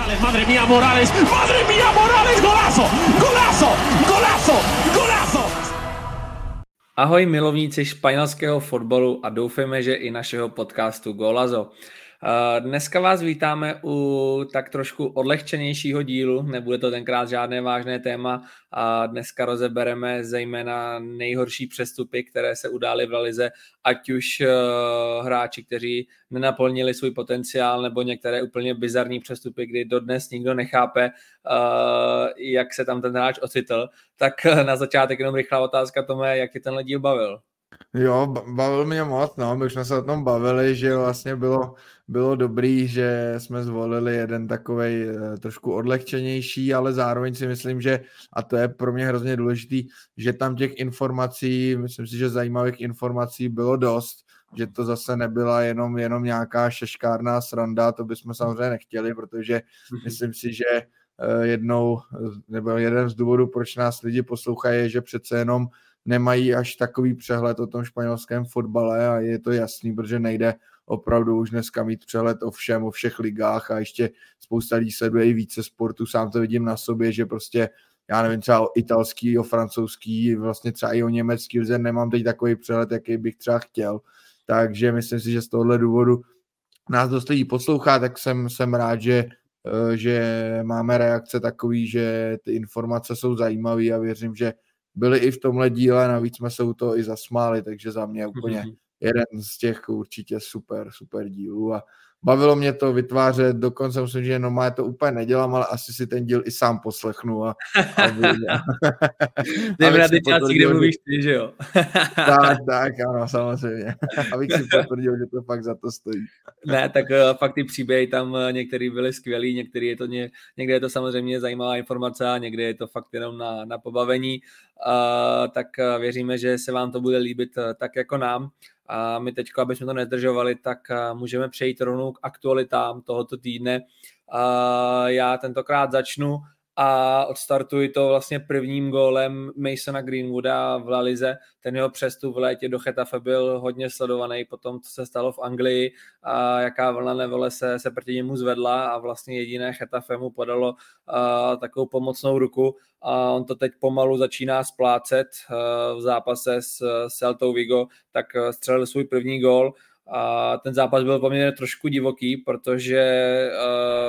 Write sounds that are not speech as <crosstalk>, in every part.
Morales, madre mía, Morales, madre mía, Morales, golazo, golazo, golazo, golazo. Ahoj milovníci španělského fotbalu a doufejme, že i našeho podcastu Golazo. Dneska vás vítáme u tak trošku odlehčenějšího dílu, nebude to tenkrát žádné vážné téma a dneska rozebereme zejména nejhorší přestupy, které se udály v Lalize, ať už eh, hráči, kteří nenaplnili svůj potenciál, nebo některé úplně bizarní přestupy, kdy dodnes nikdo nechápe, eh, jak se tam ten hráč ocitl. Tak eh, na začátek jenom rychlá otázka, Tome, jak ti tenhle díl bavil? Jo, bavil mě moc, no, my jsme se o tom bavili, že vlastně bylo, bylo dobrý, že jsme zvolili jeden takový eh, trošku odlehčenější, ale zároveň si myslím, že, a to je pro mě hrozně důležitý, že tam těch informací, myslím si, že zajímavých informací bylo dost, že to zase nebyla jenom, jenom nějaká šeškárná sranda, to bychom samozřejmě nechtěli, protože mhm. myslím si, že eh, jednou, nebo jeden z důvodů, proč nás lidi poslouchají, je, že přece jenom nemají až takový přehled o tom španělském fotbale a je to jasný, protože nejde opravdu už dneska mít přehled o všem, o všech ligách a ještě spousta lidí sleduje i více sportu, sám to vidím na sobě, že prostě já nevím, třeba o italský, o francouzský, vlastně třeba i o německý lize nemám teď takový přehled, jaký bych třeba chtěl. Takže myslím si, že z tohohle důvodu nás dost lidí poslouchá, tak jsem, jsem rád, že, eh, že máme reakce takový, že ty informace jsou zajímavé a věřím, že byli i v tomhle díle, navíc jsme se u toho i zasmáli, takže za mě úplně mhm. Jeden z těch určitě super, super dílů a bavilo mě to vytvářet, dokonce musím, že jenom já to úplně nedělám, ale asi si ten díl i sám poslechnu. A, a <laughs> <laughs> Jdeme na ty části, kde mluvíš ty, že jo? <laughs> tak, tak, ano, samozřejmě. Abych si potvrdil, že to fakt za to stojí. ne, tak uh, fakt ty příběhy tam uh, některý byly skvělý, některý je to ně, někde je to samozřejmě zajímavá informace a někde je to fakt jenom na, na pobavení. Tak věříme, že se vám to bude líbit uh, tak jako nám. A my teď, aby jsme to nezdržovali, tak můžeme přejít rovnou k aktualitám tohoto týdne. Já tentokrát začnu a odstartuji to vlastně prvním gólem Masona Greenwooda v Lalize. Ten jeho přestup v létě do Chetafe byl hodně sledovaný po tom, co se stalo v Anglii a jaká vlna nevole se, se proti němu zvedla a vlastně jediné Chetafe mu podalo a, takovou pomocnou ruku a on to teď pomalu začíná splácet a, v zápase s Celtou Vigo, tak střelil svůj první gól a ten zápas byl poměrně trošku divoký, protože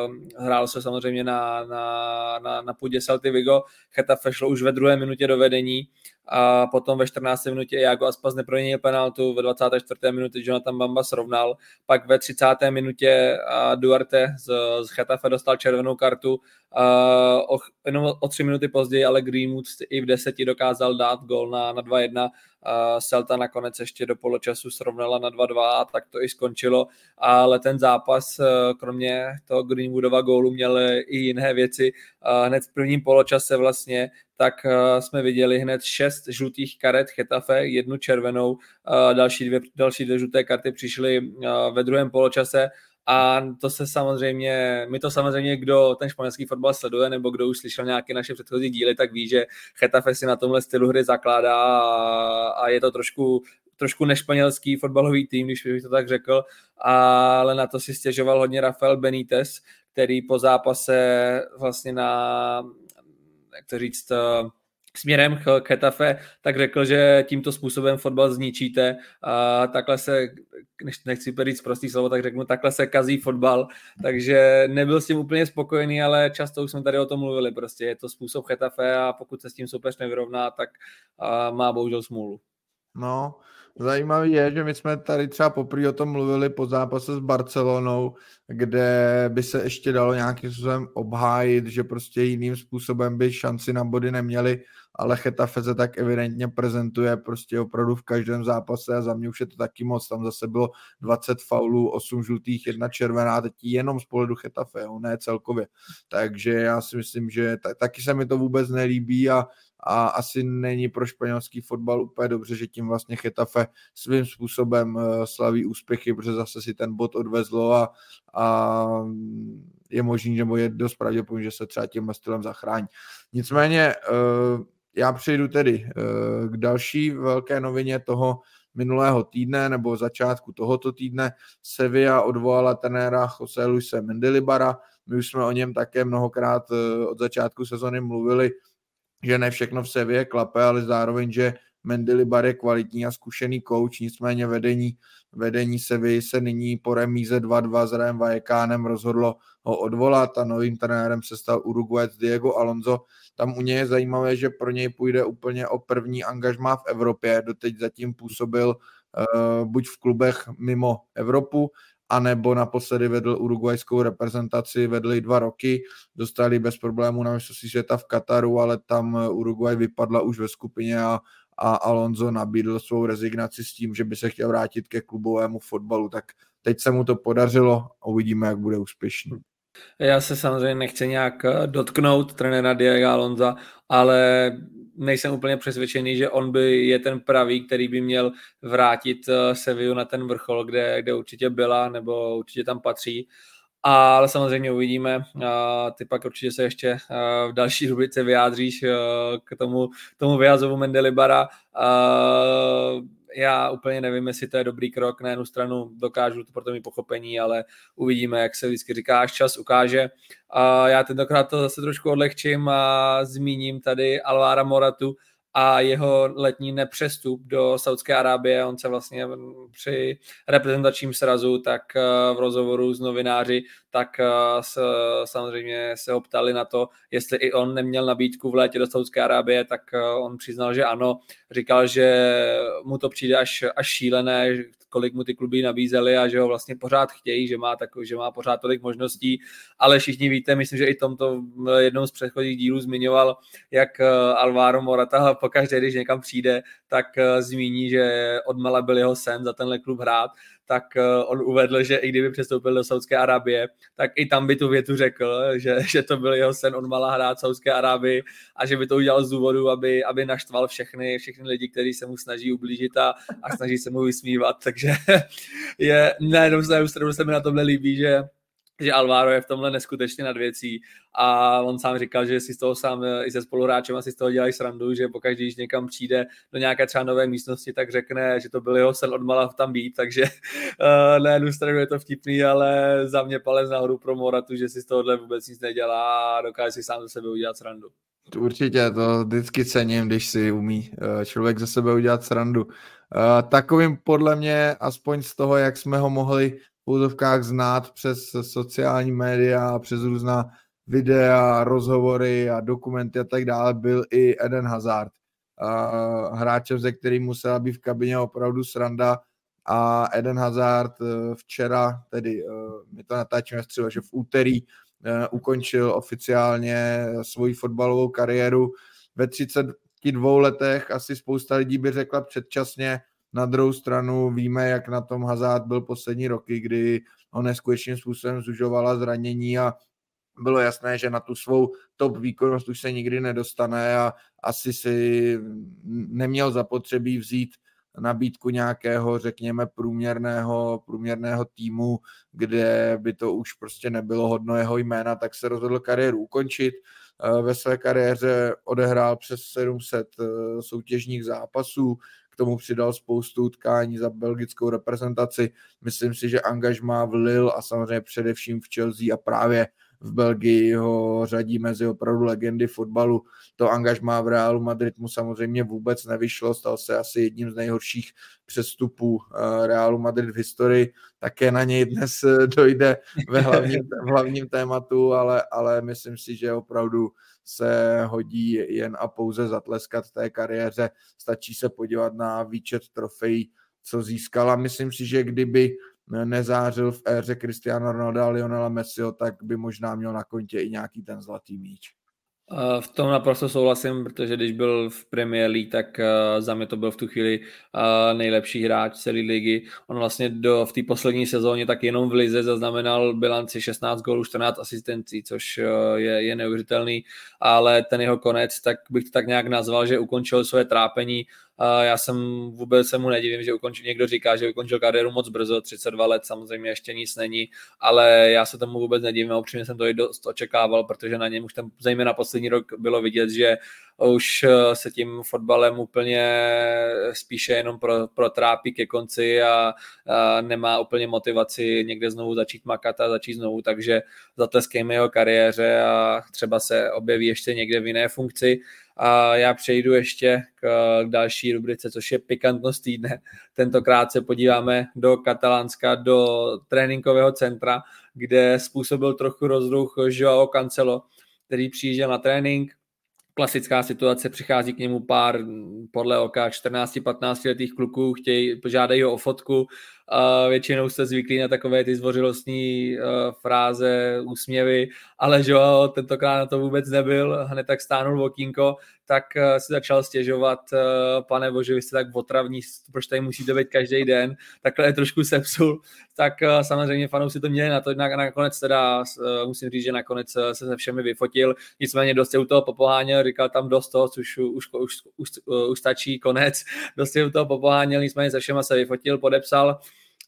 uh, hrál se samozřejmě na, na, na, na půdě Celty Vigo. Chetafe šlo už ve druhé minutě do vedení a potom ve 14. minutě Jago Aspas neproměnil penaltu, ve 24. minutě Jonathan Bamba srovnal, pak ve 30. minutě Duarte z, z Chetafe dostal červenou kartu, uh, o, jenom o tři minuty později, ale Greenwood i v deseti dokázal dát gol na, na 2-1, uh, Celta nakonec ještě do poločasu srovnala na 2-2 a tak to i skončilo, ale ten zápas, uh, kromě toho Greenwoodova gólu, měl i jiné věci, hned v prvním poločase vlastně tak uh, jsme viděli hned šest žlutých karet Chetafe, jednu červenou, další, dvě, další dvě žluté karty přišly uh, ve druhém poločase a to se samozřejmě, my to samozřejmě, kdo ten španělský fotbal sleduje, nebo kdo už slyšel nějaké naše předchozí díly, tak ví, že Chetafe si na tomhle stylu hry zakládá a, a je to trošku trošku nešpanělský fotbalový tým, když bych to tak řekl, ale na to si stěžoval hodně Rafael Benítez, který po zápase vlastně na, jak to říct, směrem k Ketafe, tak řekl, že tímto způsobem fotbal zničíte. A takhle se, nechci říct prostý slovo, tak řeknu, takhle se kazí fotbal, takže nebyl s tím úplně spokojený, ale často už jsme tady o tom mluvili, prostě. Je to způsob Chetafe a pokud se s tím soupeř nevyrovná, tak má bohužel smůlu. No, Zajímavý je, že my jsme tady třeba poprvé o tom mluvili po zápase s Barcelonou, kde by se ještě dalo nějakým způsobem obhájit, že prostě jiným způsobem by šanci na body neměli, ale Chetafe se tak evidentně prezentuje prostě opravdu v každém zápase a za mě už je to taky moc. Tam zase bylo 20 faulů, 8 žlutých, jedna červená, teď jenom z pohledu Chetafe, ne celkově. Takže já si myslím, že taky se mi to vůbec nelíbí a a asi není pro španělský fotbal úplně dobře, že tím vlastně Chetafe svým způsobem eh, slaví úspěchy, protože zase si ten bod odvezlo a, a je možný, nebo je dost pravděpodobně, že se třeba tím stylem zachrání. Nicméně eh, já přejdu tedy eh, k další velké novině toho, minulého týdne nebo začátku tohoto týdne Sevilla odvolala trenéra Jose Luise Mendilibara. My už jsme o něm také mnohokrát od začátku sezony mluvili, že ne všechno v Sevě klape, ale zároveň, že Mendilibar je kvalitní a zkušený kouč, nicméně vedení, vedení Sevy se nyní po remíze 2-2 s Rajem Vajekánem rozhodlo ho odvolat a novým trenérem se stal Uruguayec Diego Alonso. Tam u něj je zajímavé, že pro něj půjde úplně o první angažmá v Evropě. Doteď zatím působil uh, buď v klubech mimo Evropu, anebo naposledy vedl uruguajskou reprezentaci, vedli dva roky, dostali bez problémů na mistrovství světa v Kataru, ale tam Uruguay vypadla už ve skupině a a Alonso nabídl svou rezignaci s tím, že by se chtěl vrátit ke klubovému fotbalu, tak teď se mu to podařilo a uvidíme, jak bude úspěšný. Já se samozřejmě nechci nějak eh, dotknout trenéra Diego Alonza, ale nejsem úplně přesvědčený, že on by je ten pravý, který by měl vrátit eh, Sevillu na ten vrchol, kde, kde určitě byla, nebo určitě tam patří ale samozřejmě uvidíme. Ty pak určitě se ještě v další rubrice vyjádříš k tomu, tomu vyjazovu Mendelibara. Já úplně nevím, jestli to je dobrý krok. Na jednu stranu dokážu to proto mi pochopení, ale uvidíme, jak se vždycky říká, až čas ukáže. Já tentokrát to zase trošku odlehčím a zmíním tady Alvára Moratu, a jeho letní nepřestup do Saudské Arábie, on se vlastně při reprezentačním srazu, tak eh, v rozhovoru s novináři, tak eh, samozřejmě se ho ptali na to, jestli i on neměl nabídku v létě do Saudské Arábie, tak eh, on přiznal, že ano. Říkal, že mu to přijde až, až šílené, kolik mu ty kluby nabízely a že ho vlastně pořád chtějí, že má, tak, že má pořád tolik možností, ale všichni víte, myslím, že i tomto jednou z předchozích dílů zmiňoval, jak Alvaro Morata pokaždé, když někam přijde, tak eh, zmíní, že odmala byl jeho sen za tenhle klub hrát tak eh, on uvedl, že i kdyby přestoupil do Saudské Arábie, tak i tam by tu větu řekl, <laughs> že, že to byl jeho sen, on malá hrát Saudské Arábii a že by to udělal z důvodu, aby, aby naštval všechny, všechny lidi, kteří se mu snaží ublížit a, a snaží se mu vysmívat, <laughs> takže je, na jednu se mi na tomhle líbí, že že Alvaro je v tomhle neskutečně nad věcí a on sám říkal, že si z toho sám eh, i se spoluhráčem asi z toho dělají srandu, že pokaždé, když někam přijde do nějaké třeba nové místnosti, tak řekne, že to byl jeho sen odmala tam být, takže uh, <laughs> na jednu stranu je to vtipný, ale za mě palec nahoru pro Moratu, že si z tohohle vůbec nic nedělá a dokáže si sám ze sebe udělat srandu. Určitě, to vždycky cením, když si umí eh, člověk ze sebe udělat srandu. Takovým podle mě, aspoň z toho, jak jsme ho mohli úzovkách znát přes sociální média, přes různá videa, rozhovory a dokumenty a tak dále, byl i Eden Hazard. Hráčem, ze kterým musela být v kabině opravdu sranda a Eden Hazard eh, včera, tedy eh, my to natáčíme střelo, že v úterý eh, ukončil oficiálně svoji fotbalovou kariéru ve 32 letech, asi spousta lidí by řekla předčasně, na druhou stranu víme, jak na tom Hazard byl poslední roky, kdy ho neskutečným způsobem zužovala zranění a bylo jasné, že na tu svou top výkonnost už se nikdy nedostane a asi si neměl zapotřebí vzít nabídku nějakého, řekněme, průměrného, průměrného týmu, kde by to už prostě nebylo hodno jeho jména, tak se rozhodl kariéru ukončit. Eh, ve své kariéře odehrál přes 700 eh, soutěžních zápasů, k tomu přidal spoustu utkání za belgickou reprezentaci. Myslím si, že angažmá v Lille a samozřejmě především v Chelsea a právě v Belgii ho řadí mezi opravdu legendy fotbalu. To angažmá v Realu Madrid mu samozřejmě vůbec nevyšlo, stal se asi jedním z nejhorších přestupů eh, Realu Madrid v historii. Také na něj dnes eh, dojde ve hlavním, v hlavním tématu, ale, ale myslím si, že opravdu se hodí jen a pouze zatleskat té kariéře. Stačí se podívat na výčet trofejí, co získala. Myslím si, že kdyby nezářil v éře Cristiano Ronaldo a Lionela Messiho, tak by možná měl na kontě i nějaký ten zlatý míč. V tom naprosto souhlasím, protože když byl v Premier League, tak za mě to byl v tu chvíli nejlepší hráč celé ligy. On vlastně do, v té poslední sezóně tak jenom v lize zaznamenal bilanci 16 gólů, 14 asistencí, což je, je neuvěřitelný, ale ten jeho konec, tak bych to tak nějak nazval, že ukončil své trápení já jsem vůbec se mu nedivím, že ukončil, někdo říká, že ukončil kariéru moc brzo, 32 let, samozřejmě ještě nic není, ale já se tomu vůbec nedivím a upřímně jsem to i dost očekával, protože na něm už ten zejména poslední rok bylo vidět, že už se tím fotbalem úplně spíše jenom pro, protrápí ke konci a, a nemá úplně motivaci někde znovu začít makat a začít znovu, takže zatleskejme jeho kariéře a třeba se objeví ještě někde v jiné funkci. A já přejdu ještě k, další rubrice, což je pikantnost týdne. Tentokrát se podíváme do Katalánska, do tréninkového centra, kde způsobil trochu rozruch Joao Cancelo, který přijížděl na trénink, klasická situace, přichází k němu pár podle oka 14-15 letých kluků, chtějí, požádají ho o fotku, většinou jste zvyklí na takové ty zvořilostní uh, fráze, úsměvy, ale Joao tentokrát na to vůbec nebyl, hned tak stánul okýnko, tak uh, si začal stěžovat, uh, pane bože, vy jste tak otravní, proč tady musíte být každý den, takhle je trošku sepsul, tak samozřejmě fanoušci to měli na to, na, nakonec teda musím říct, že nakonec se se všemi vyfotil, nicméně dost u toho popoháněl, říkal tam dost toho, což už, už, už, už stačí, konec, <laughs> dost u toho popoháněl, nicméně se všema se vyfotil, podepsal,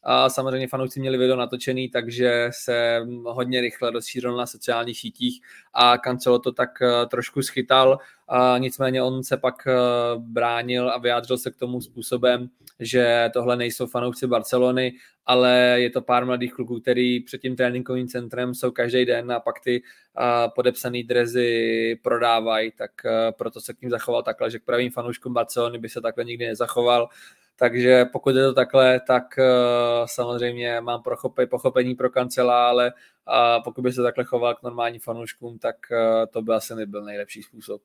a samozřejmě fanoušci měli video natočený, takže se hodně rychle rozšířil na sociálních sítích a Cancelo to tak eh, trošku schytal, a nicméně on se pak eh, bránil a vyjádřil se k tomu způsobem, že tohle nejsou fanoušci Barcelony, ale je to pár mladých kluků, který před tím tréninkovým centrem jsou každý den a pak ty eh, podepsané drezy prodávají, tak proto se k ním zachoval takhle, že k pravým fanouškům Barcelony by se takhle nikdy nezachoval. Takže pokud je to takhle, tak uh, samozřejmě mám pochopení pro kancela, ale pokud by se takhle choval k normálním fanouškům, tak uh, to by asi nebyl nejlepší způsob.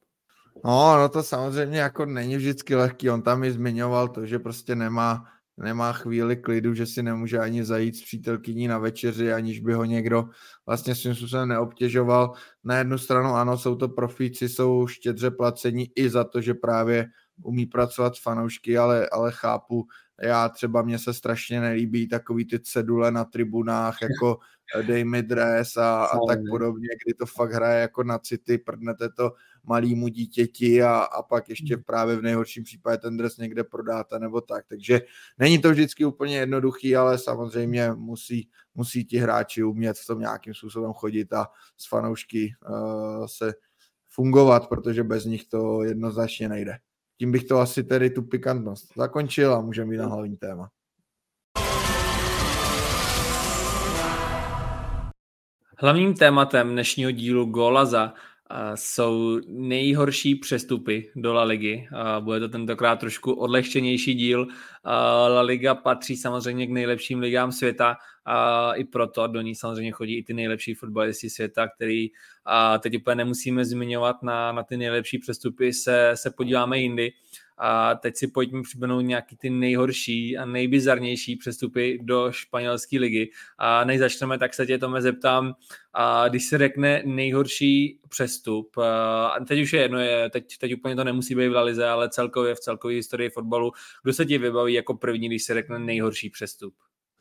No, no to samozřejmě jako není vždycky lehký. On tam i zmiňoval to, že prostě nemá, nemá chvíli klidu, že si nemůže ani zajít s přítelkyní na večeři, aniž by ho někdo vlastně svým způsobem neobtěžoval. Na jednu stranu ano, jsou to profíci, jsou štědře placení i za to, že právě umí pracovat s fanoušky, ale, ale chápu, já třeba mně se strašně nelíbí takový ty cedule na tribunách, <laughs> jako dej mi dres a, a tak podobně, kdy to fakt hraje jako na city, prdnete to malýmu dítěti a, a pak ještě hmm. právě v nejhorším případě ten dres někde prodáte nebo tak. Takže není to vždycky úplně jednoduchý, ale samozřejmě musí, musí ti hráči umět v tom nějakým způsobem chodit a s fanoušky uh, se fungovat, protože bez nich to jednoznačně nejde tím bych to asi tedy tu pikantnost zakončil a můžeme jít na hlavní téma. Hlavním tématem dnešního dílu Golaza jsou nejhorší přestupy do La Ligy. Bude to tentokrát trošku odlehčenější díl. La Liga patří samozřejmě k nejlepším ligám světa a i proto do ní samozřejmě chodí i ty nejlepší fotbalisti světa, který teď úplně nemusíme zmiňovat na, na ty nejlepší přestupy, se, se podíváme jindy. A teď si pojďme připomenout nějaký ty nejhorší a nejbizarnější přestupy do španělské ligy. A než začneme, tak se tě Tome zeptám, a když se řekne nejhorší přestup, a teď už je jedno, je, teď, teď úplně to nemusí být v Lalize, ale celkově v celkové historii fotbalu, kdo se ti vybaví jako první, když se řekne nejhorší přestup?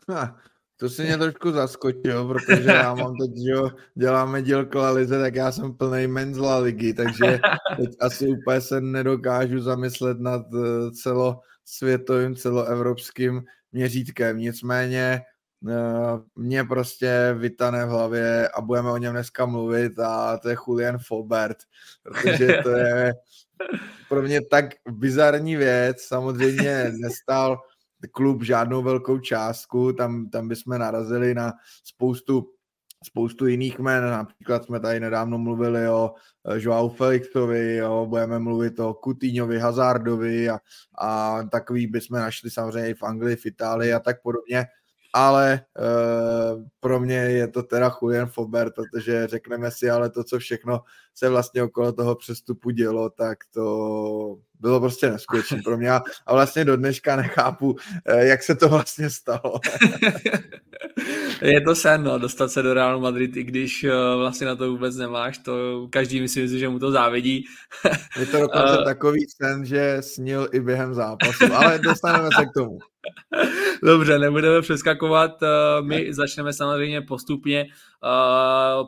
Ha, to si mě trošku zaskočil, protože já mám teď, že jo, děláme díl Lize, tak já jsem plný men z La Ligy, takže teď asi úplně se nedokážu zamyslet nad eh, celosvětovým, celoevropským měřítkem. Nicméně eh, mě prostě vytane v hlavě a budeme o něm dneska mluvit a to je Julian Faubert, protože to je pro mě tak bizarní věc, samozřejmě <laughs> nestál klub žádnou velkou částku, tam, tam bychom narazili na spoustu spoustu jiných men, například jsme tady nedávno mluvili o eh, Joao Felixovi, jo, budeme mluvit o Coutinhovi, Hazardovi a, a takový bychom našli samozřejmě i v Anglii, v Itálii a tak podobně, ale uh, pro mě je to teda Julian Fober, protože řekneme si, ale to, co všechno se vlastně okolo toho přestupu dělo, tak to bylo prostě neskutečné pro mě a vlastně do dneška nechápu, eh, jak se to vlastně stalo. <laughs> je to sen, no, dostat se do Realu Madrid, i když eh, vlastně na to vůbec nemáš, to každý myslí, že mu to závidí. je to dokonce uh, <laughs> takový sen, že snil i během zápasu, ale dostaneme se k tomu. <laughs> Dobře, nebudeme přeskakovat, my začneme samozřejmě postupně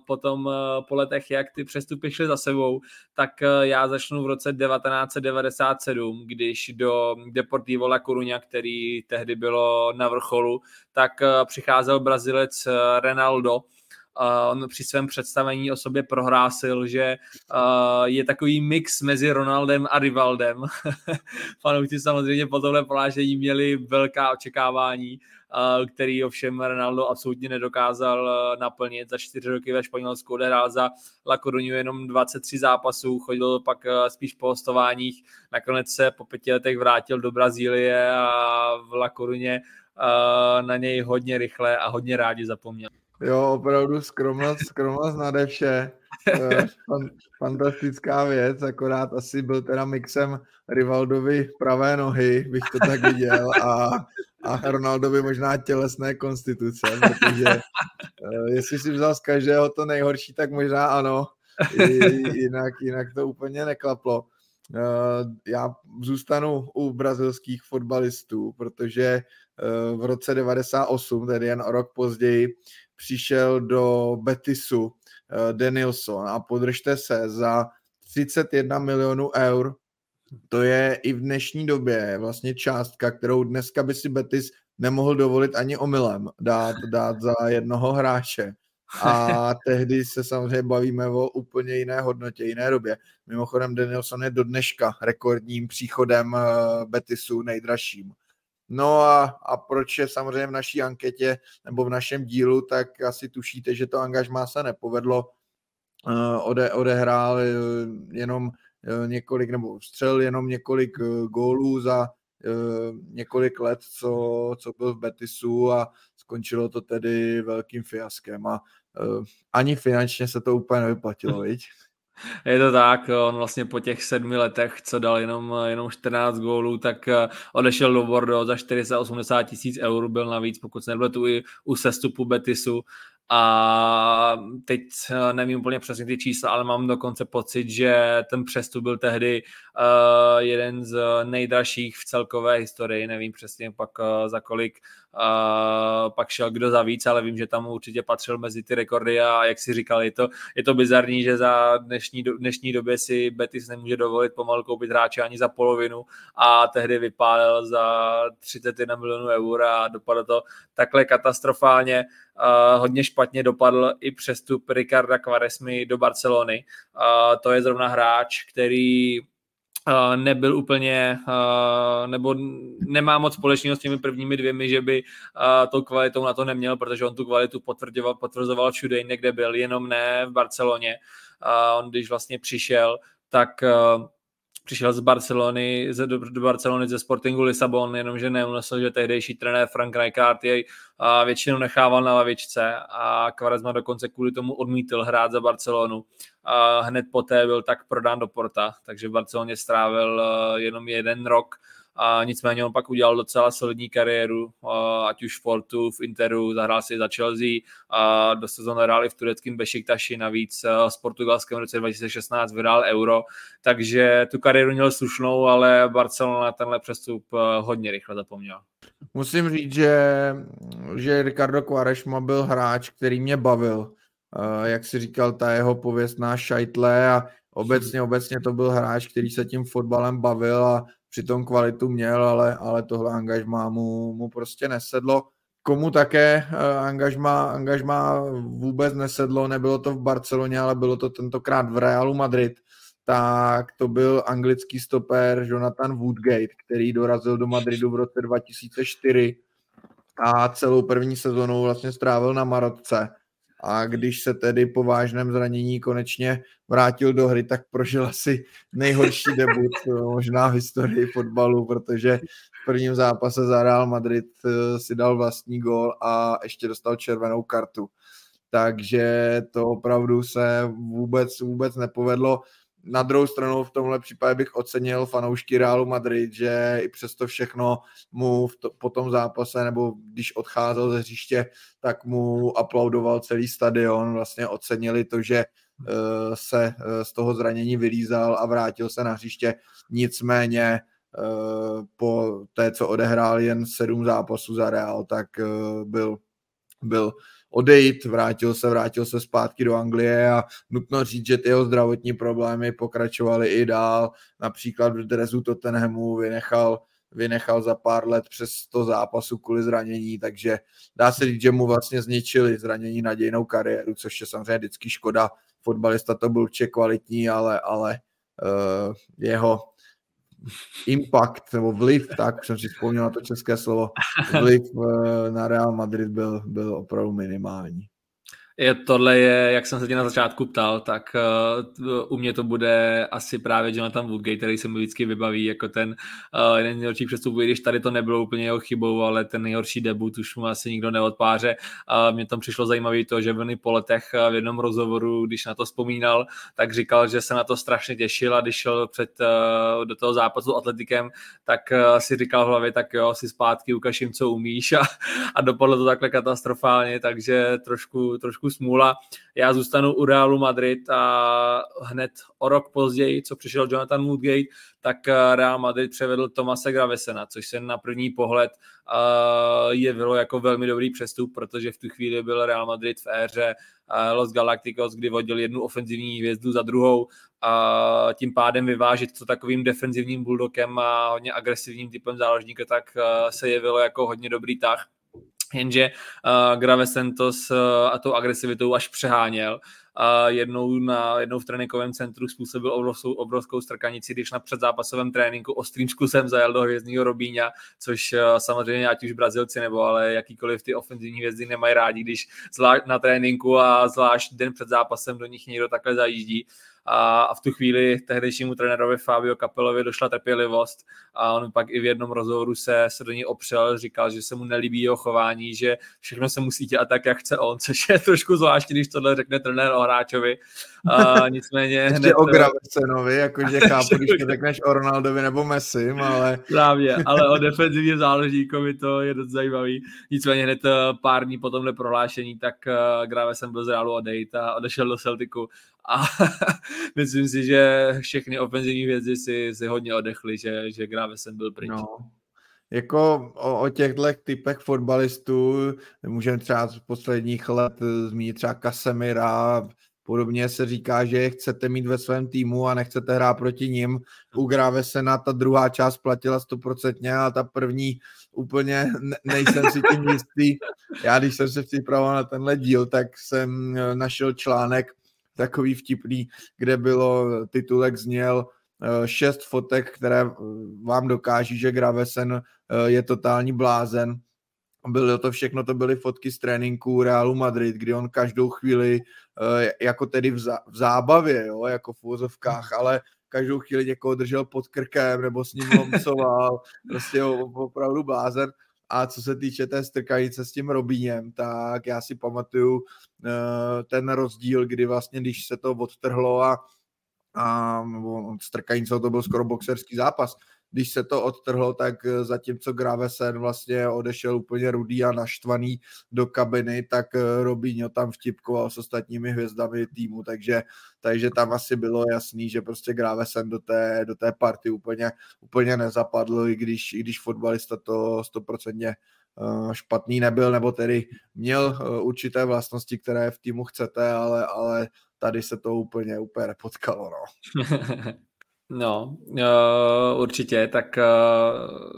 potom eh, po letech, jak ty přestupy šly za sebou, tak eh, já začnu v roce 1997, když do Deportivo La Coruña, který tehdy bylo na vrcholu, tak eh, přicházel Brazilec Ronaldo, on při svém představení o sobě prohrásil, že je takový mix mezi Ronaldem a Rivaldem. <laughs> Fanoušci samozřejmě po tohle prohlášení měli velká očekávání, který ovšem Ronaldo absolutně nedokázal naplnit. Za čtyři roky ve Španělsku odehrál za La Coruñu jenom 23 zápasů, chodil pak spíš po hostováních, nakonec se po pěti letech vrátil do Brazílie a v La Coruně na něj hodně rychle a hodně rádi zapomněl. Jo, opravdu skromnost, skromnost nade vše. Eh, fantastická věc, akorát asi byl teda mixem Rivaldovi pravé nohy, bych to tak viděl, a, a Ronaldovi možná tělesné konstituce, protože uh, jestli si vzal z každého to nejhorší, tak možná ano, jinak, jinak to úplně neklaplo. Uh, já zůstanu u brazilských fotbalistů, protože v roce 98, tedy jen o rok později, přišel do Betisu uh, Danielson a podržte se za 31 milionů eur. To je i v dnešní době vlastně částka, kterou dneska by si Betis nemohl dovolit ani omylem dát, dát za jednoho hráče. A <laughs> tehdy se samozřejmě bavíme o úplně jiné hodnotě, jiné době. Mimochodem Danielson je do dneška rekordním příchodem eh, Betisu nejdražším. No a, a proč je samozřejmě v naší anketě nebo v našem dílu, tak asi tušíte, že to angažmá se nepovedlo. Uh, ode, odehrál uh, jenom uh, několik, nebo střel jenom několik gólů za několik let, co, co byl v Betisu a skončilo to tedy velkým fiaskem a ani finančně se to úplně nevyplatilo, <laughs> viď? Je to tak, on vlastně po těch sedmi letech, co dal jenom, jenom 14 gólů, tak eh, odešel do Bordeaux za 480 tisíc eur, byl navíc, pokud se nebyl tu i u sestupu Betisu a teď eh, nevím úplně přesně ty čísla, ale mám dokonce pocit, že ten přestup byl tehdy uh, jeden z nejdražších v celkové historii, nevím přesně pak uh, za kolik uh, pak šel kdo za víc, ale vím, že tam určitě patřil mezi ty rekordy a jak si říkal, je to, je to bizarní, že za dnešní, dnešní době si Betis nemůže dovolit pomalu koupit hráče ani za polovinu a tehdy vypálil za 31 milionů eur a dopadlo to takhle katastrofálně. Hodně špatně dopadl i přestup Ricarda Quaresmy do Barcelony. To je zrovna hráč, který nebyl úplně, nebo nemá moc společného s těmi prvními dvěmi, že by tou kvalitou na to neměl, protože on tu kvalitu potvrzoval, potvrzoval všude jinde, kde byl, jenom ne v Barceloně. On když vlastně přišel, tak přišel z Barcelony, z, do, Barcelony ze Sportingu Lisabon, jenomže neunesl, že tehdejší trenér Frank Rijkaard jej a většinou nechával na lavičce a Quaresma dokonce kvůli tomu odmítl hrát za Barcelonu. A hned poté byl tak prodán do Porta, takže v Barceloně strávil jenom jeden rok a nicméně on pak udělal docela solidní kariéru, ať už v Portu, v Interu, zahrál si za Chelsea a do sezóny hráli v tureckém Bešiktaši, navíc z portugalském roce 2016 vydal euro, takže tu kariéru měl slušnou, ale Barcelona tenhle přestup hodně rychle zapomněl. Musím říct, že, že Ricardo Quaresma byl hráč, který mě bavil. Jak si říkal, ta jeho pověstná šajtle a obecně, obecně to byl hráč, který se tím fotbalem bavil a přitom kvalitu měl, ale, ale tohle angažmá mu, mu prostě nesedlo. Komu také uh, angažmá, angažmá vůbec nesedlo, nebylo to v Barceloně, ale bylo to tentokrát v Realu Madrid, tak to byl anglický stoper Jonathan Woodgate, který dorazil do Madridu v roce 2004 a celou první sezonu vlastně strávil na Marotce a když se tedy po vážném zranění konečně vrátil do hry, tak prožil asi nejhorší debut možná v historii fotbalu, protože v prvním zápase za Real Madrid eh, si dal vlastní gól a ještě dostal červenou kartu. Takže to opravdu se vůbec, vůbec nepovedlo. Na druhou stranu v tomhle případě bych ocenil fanoušky Realu Madrid, že i přesto všechno mu v to, po tom zápase, nebo když odcházel ze hřiště, tak mu aplaudoval celý stadion, vlastně ocenili to, že uh, se uh, z toho zranění vylízal a vrátil se na hřiště. Nicméně uh, po té, co odehrál jen sedm zápasů za Real, tak byl, byl odejít, vrátil se, vrátil se zpátky do Anglie a nutno říct, že ty jeho zdravotní problémy pokračovaly i dál. Například v drezu Tottenhamu vynechal vynechal za pár let přes 100 zápasů kvůli zranění, takže dá se říct, že mu vlastně zničili zranění nadějnou kariéru, což je samozřejmě vždycky škoda. Fotbalista to byl určitě kvalitní, ale, ale uh, jeho impact nebo vliv, tak jsem si vzpomněl na to české slovo, vliv uh, na Real Madrid byl, byl opravdu minimální je, tohle je, jak jsem se tě na začátku ptal, tak uh, u mě to bude asi právě Jonathan Woodgate, který se mi vždycky vybaví jako ten uh, jeden z nejhorších přestupů, když tady to nebylo úplně jeho chybou, ale ten nejhorší debut už mu asi nikdo neodpáře. Uh, mně tam přišlo zajímavé to, že Vony po letech v jednom rozhovoru, když na to vzpomínal, tak říkal, že se na to strašně těšil a když šel před, uh, do toho zápasu atletikem, tak uh, si říkal v hlavě, tak jo, si zpátky ukažím, co umíš <laughs> a, a dopadlo to takhle katastrofálně, takže trošku, trošku smůla. Já zůstanu u Realu Madrid a hned o rok později, co přišel Jonathan Woodgate, tak eh, Real Madrid převedl Tomase Gravesena, což se na první pohled uh, jevilo jako velmi dobrý přestup, protože v tu chvíli byl Real Madrid v éře uh, Los Galacticos, kdy vodil jednu ofenzivní hvězdu za druhou a tím pádem vyvážit to takovým defenzivním bulldokem a hodně agresivním typem záložníka, tak se jevilo jako hodně dobrý tah jenže uh, Grave Santos uh, a tou agresivitou až přeháněl. A uh, jednou, na, jednou v tréninkovém centru způsobil obrovskou, obrovskou strkanici, když na předzápasovém tréninku ostrým zkusem zajel do hvězdního Robíňa, což uh, samozřejmě ať už Brazilci nebo ale jakýkoliv ty ofenzivní hvězdy nemají rádi, když zvlášť na tréninku a zvlášť den před zápasem do nich někdo takhle zajíždí a, a v tu chvíli tehdejšímu trenérovi Fabio Capelovi došla trpělivost a on pak i v jednom rozhovoru se, se do něj opřel, říkal, že se mu nelíbí jeho chování, že všechno se musí dělat tak, jak chce on, <laughs> což je trošku zvláštní, když tohle řekne trenér o hráčovi. A <laughs> nicméně hned... o Gravesenovi, jakože <laughs> chápu, když to řekneš o Ronaldovi nebo Messi, ale... Právě, ale o defenzivním záložníkovi to je dost zajímavý. Nicméně hned eh, pár dní po tomhle prohlášení, tak eh, Gravesen byl z Realu odejít a odešel do Celticu a <laughs> myslím si, že všechny ofenzivní věci si, si hodně odechly, že, že Gravesen byl pryč. No. Jako o, o těchto typech fotbalistů můžeme třeba z posledních let zmínit třeba Kasemira, podobně se říká, že je chcete mít ve svém týmu a nechcete hrát proti ním. U Gravesena ta druhá část platila stoprocentně a ta první úplně ne, nejsem si tím jistý. Já když jsem se připravoval na tenhle díl, tak jsem našel článek takový vtipný, kde bylo, titulek zněl eh, šest fotek, které eh, vám dokáží, že Gravesen eh, je totální blázen. Bylo to všechno, to byly fotky z tréninku Realu Madrid, kdy on každou chvíli, jako tedy v, zábavě, jo, jako v úzovkách, ale každou chvíli někoho držel pod krkem nebo s ním lomcoval, <laughs> prostě opravdu blázen. A co se týče té strkanice s tím Robíněm, tak já si pamatuju uh, ten rozdíl, kdy vlastně, když se to odtrhlo a, a strkanice to byl skoro boxerský zápas, když se to odtrhlo, tak eh, zatímco Gravesen vlastně odešel úplně rudý a naštvaný do kabiny, tak eh, Robinho tam vtipkoval s ostatními hvězdami týmu, takže, takže tam asi bylo jasný, že prostě Gravesen do té, do té party úplně, úplně nezapadl, i když, i když fotbalista to stoprocentně eh, špatný nebyl, nebo tedy měl určité vlastnosti, které v týmu chcete, ale, ale tady se to úplně, úplně nepotkalo. No. <laughs> No, uh, určitě, tak, uh,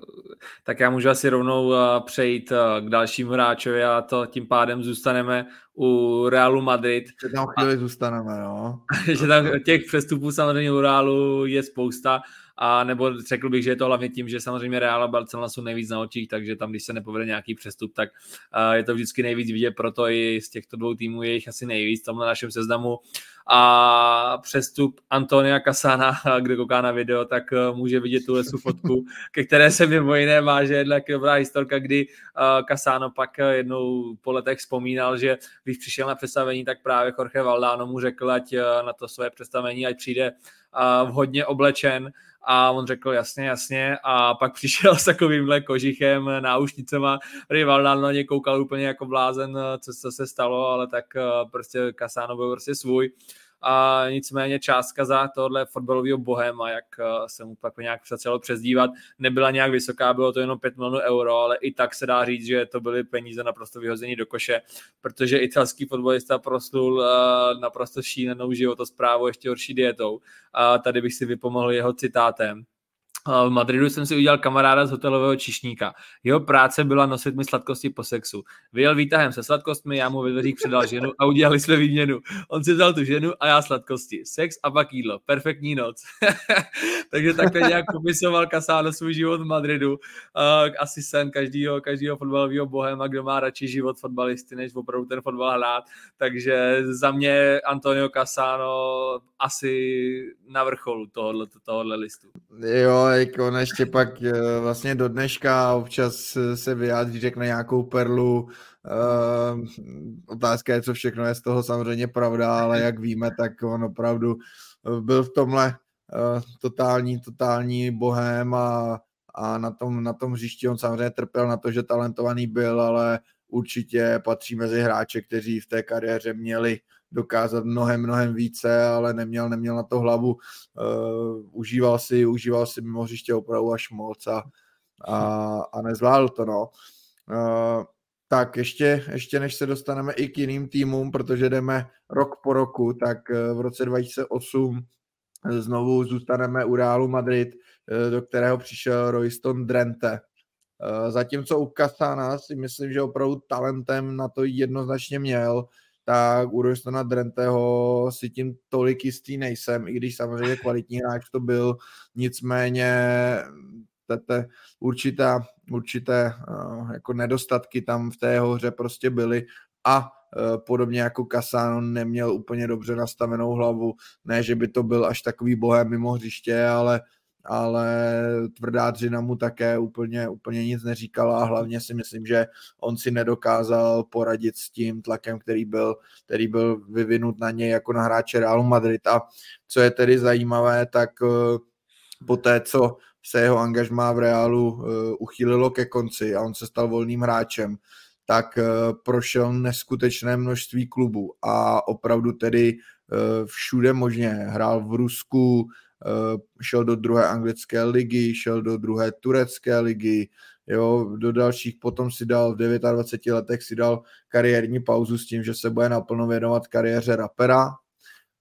tak já můžu asi rovnou uh, přejít k dalšímu hráčovi a to tím pádem zůstaneme u Realu Madrid. Že tam chvíli a, zůstaneme, no. <laughs> že tam těch přestupů samozřejmě u Realu je spousta a nebo řekl bych, že je to hlavně tím, že samozřejmě Real a Barcelona jsou nejvíc na očích, takže tam, když se nepovede nějaký přestup, tak je to vždycky nejvíc vidět, proto i z těchto dvou týmů je jich asi nejvíc tam na našem seznamu a přestup Antonia Kasana, <laughs> kdo kouká na video, tak uh, může vidět tu fotku, ke které se mimo jiné má, že je dobrá historka, kdy Kasano pak jednou po letech vzpomínal, že když přišel na představení, tak právě Jorge Valdano mu řekl, ať na to své představení, ať přijde vhodně oblečen. A on řekl jasně, jasně. A pak přišel <laughs> s takovýmhle kožichem, náušnicema, Rival na ně koukal úplně jako blázen, co, co se stalo, ale tak eh, prostě Kasano byl prostě svůj a nicméně částka za tohle fotbalového bohema, jak eh, se mu pak nějak začalo přezdívat, nebyla nějak vysoká, bylo to jenom 5 milionů euro, ale i tak se dá říct, že to byly peníze naprosto vyhození do koše, protože italský fotbalista proslul eh, naprosto šílenou životosprávou, ještě horší dietou. A tady bych si vypomohl jeho citátem v Madridu jsem si udělal kamaráda z hotelového čišníka. Jeho práce byla nosit mi sladkosti po sexu. Vyjel výtahem se sladkostmi, já mu ve dveřích předal ženu a udělali jsme výměnu. On si vzal tu ženu a já sladkosti. Sex a pak jídlo. Perfektní noc. <laughs> Takže takhle nějak popisoval Casano svůj život v Madridu. Asi sen každého, každého fotbalového bohema, kdo má radši život fotbalisty, než opravdu ten fotbal hrát. Takže za mě Antonio Casano asi na vrcholu tohohle, tohohle listu. Jo, jako on ještě pak eh, vlastně do dneška občas se vyjádří, řekne nějakou perlu. Uh, otázka je, co všechno je z toho samozřejmě pravda, ale jak víme, tak on opravdu eh, byl v tomhle totální, totální bohem a, a na tom, na tom hřišti on samozřejmě trpěl na to, že talentovaný byl, ale určitě patří mezi hráče, kteří v té kariéře měli dokázat mnohem, mnohem více, ale neměl, neměl na to hlavu. Uh, užíval si, užíval si mimo hřiště opravdu až moc a, a, a nezvládl to, no. Uh, tak ještě, ještě než se dostaneme i k jiným týmům, protože jdeme rok po roku, tak v roce 2008 znovu zůstaneme u Realu Madrid, do kterého přišel Royston Drenthe. Zatímco u Kasana si myslím, že opravdu talentem na to jednoznačně měl, tak u Roystona Drenteho si tím tolik jistý nejsem, i když samozřejmě kvalitní hráč to byl, nicméně tete, určitá, určité uh, jako nedostatky tam v té hře prostě byly a uh, podobně jako Kasano neměl úplně dobře nastavenou hlavu, ne, že by to byl až takový bohem mimo hřiště, ale ale tvrdá dřina mu také úplně, úplně nic neříkala a hlavně si myslím, že on si nedokázal poradit s tím tlakem, který byl, který byl vyvinut na něj jako na hráče Realu Madrid a co je tedy zajímavé, tak eh, po té, co se jeho angažmá v Reálu eh, uchýlilo ke konci a on se stal volným hráčem, tak eh, prošel neskutečné množství klubů a opravdu tedy všude možně. Hrál v Rusku, šel do druhé anglické ligy, šel do druhé turecké ligy, jo, do dalších potom si dal v 29 letech si dal kariérní pauzu s tím, že se bude naplno věnovat kariéře rapera.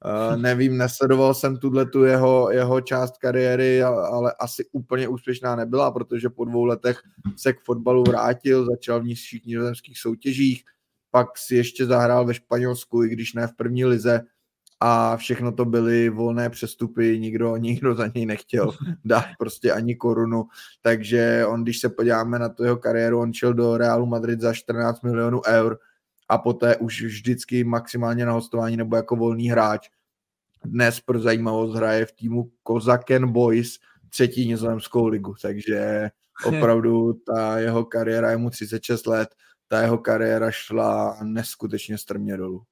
Uh, nevím, nesledoval jsem tuhle tu jeho, jeho část kariéry, ale asi úplně úspěšná nebyla, protože po dvou letech se k fotbalu vrátil, začal v nižších nizozemských soutěžích, pak si ještě zahrál ve Španělsku, i když ne v první lize, a všechno to byly volné přestupy, nikdo, <laughs> nikdo za něj nechtěl <laughs> dát prostě ani korunu, takže on, když se podíváme na tu jeho kariéru, on šel do Realu Madrid za 14 milionů eur a poté už vždycky maximálně na hostování nebo jako volný hráč. Dnes pro zajímavost hraje v týmu Kozaken Boys třetí nizozemskou ligu, takže <laughs> opravdu ta jeho kariéra je mu 36 let, ta jeho kariéra šla neskutečně strmě dolů.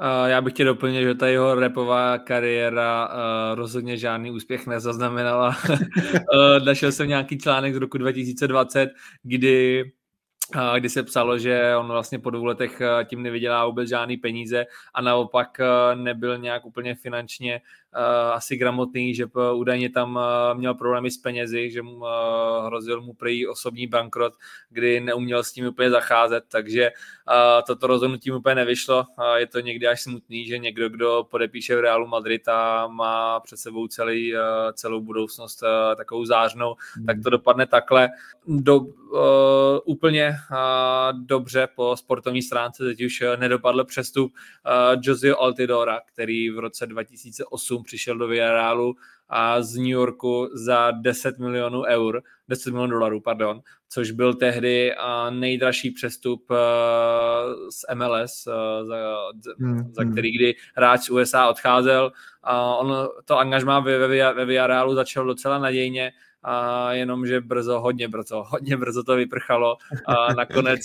Uh, já bych tě doplnil, že ta jeho repová kariéra uh, rozhodně žádný úspěch nezaznamenala. uh, <laughs> našel jsem nějaký článek z roku 2020, kdy kdy se psalo, že on vlastně po dvou letech tím nevydělá vůbec žádný peníze a naopak nebyl nějak úplně finančně asi gramotný, že údajně tam uh, měl problémy s penězi, že mu uh, hrozil mu prý osobní bankrot, kdy neuměl s tím úplně zacházet, takže uh, toto rozhodnutí mu úplně nevyšlo. Uh, je to někdy až smutný, že někdo, kdo podepíše v Realu Madrid a má před sebou celý, uh, celou budoucnost uh, takovou zářnou, hmm. tak to dopadne takhle. Do, uh, úplně uh, dobře po sportovní stránce teď už nedopadl přestup uh, Josio Altidora, který v roce 2008 přišel do Villarealu a z New Yorku za 10 milionů eur, 10 milionů dolarů, pardon, což byl tehdy nejdražší přestup z MLS, za, hmm, za hmm. který kdy hráč z USA odcházel. A on to angažmá ve, ve, ve Villarealu začal docela nadějně, a jenom, že brzo, hodně brzo, <laughs> hodně brzo to vyprchalo a nakonec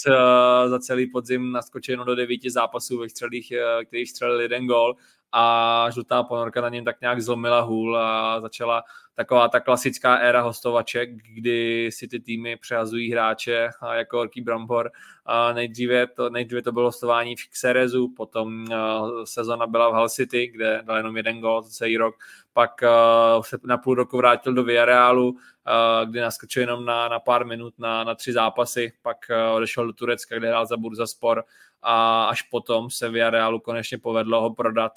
za celý podzim naskočil do devíti zápasů, ve kterých, kterých střelil jeden gol a žlutá ponorka na něm tak nějak zlomila hůl a začala taková ta klasická éra hostovaček, kdy si ty týmy přehazují hráče jako Orký Brambor. A nejdříve, to, nejdříve to bylo hostování v Xerezu, potom uh, sezona byla v Hull City, kde dal jenom jeden gol celý rok, pak uh, se na půl roku vrátil do Villarealu, uh, kde naskočil jenom na, na pár minut na, na tři zápasy, pak uh, odešel do Turecka, kde hrál za Burzaspor a až potom se Villarealu konečně povedlo ho prodat,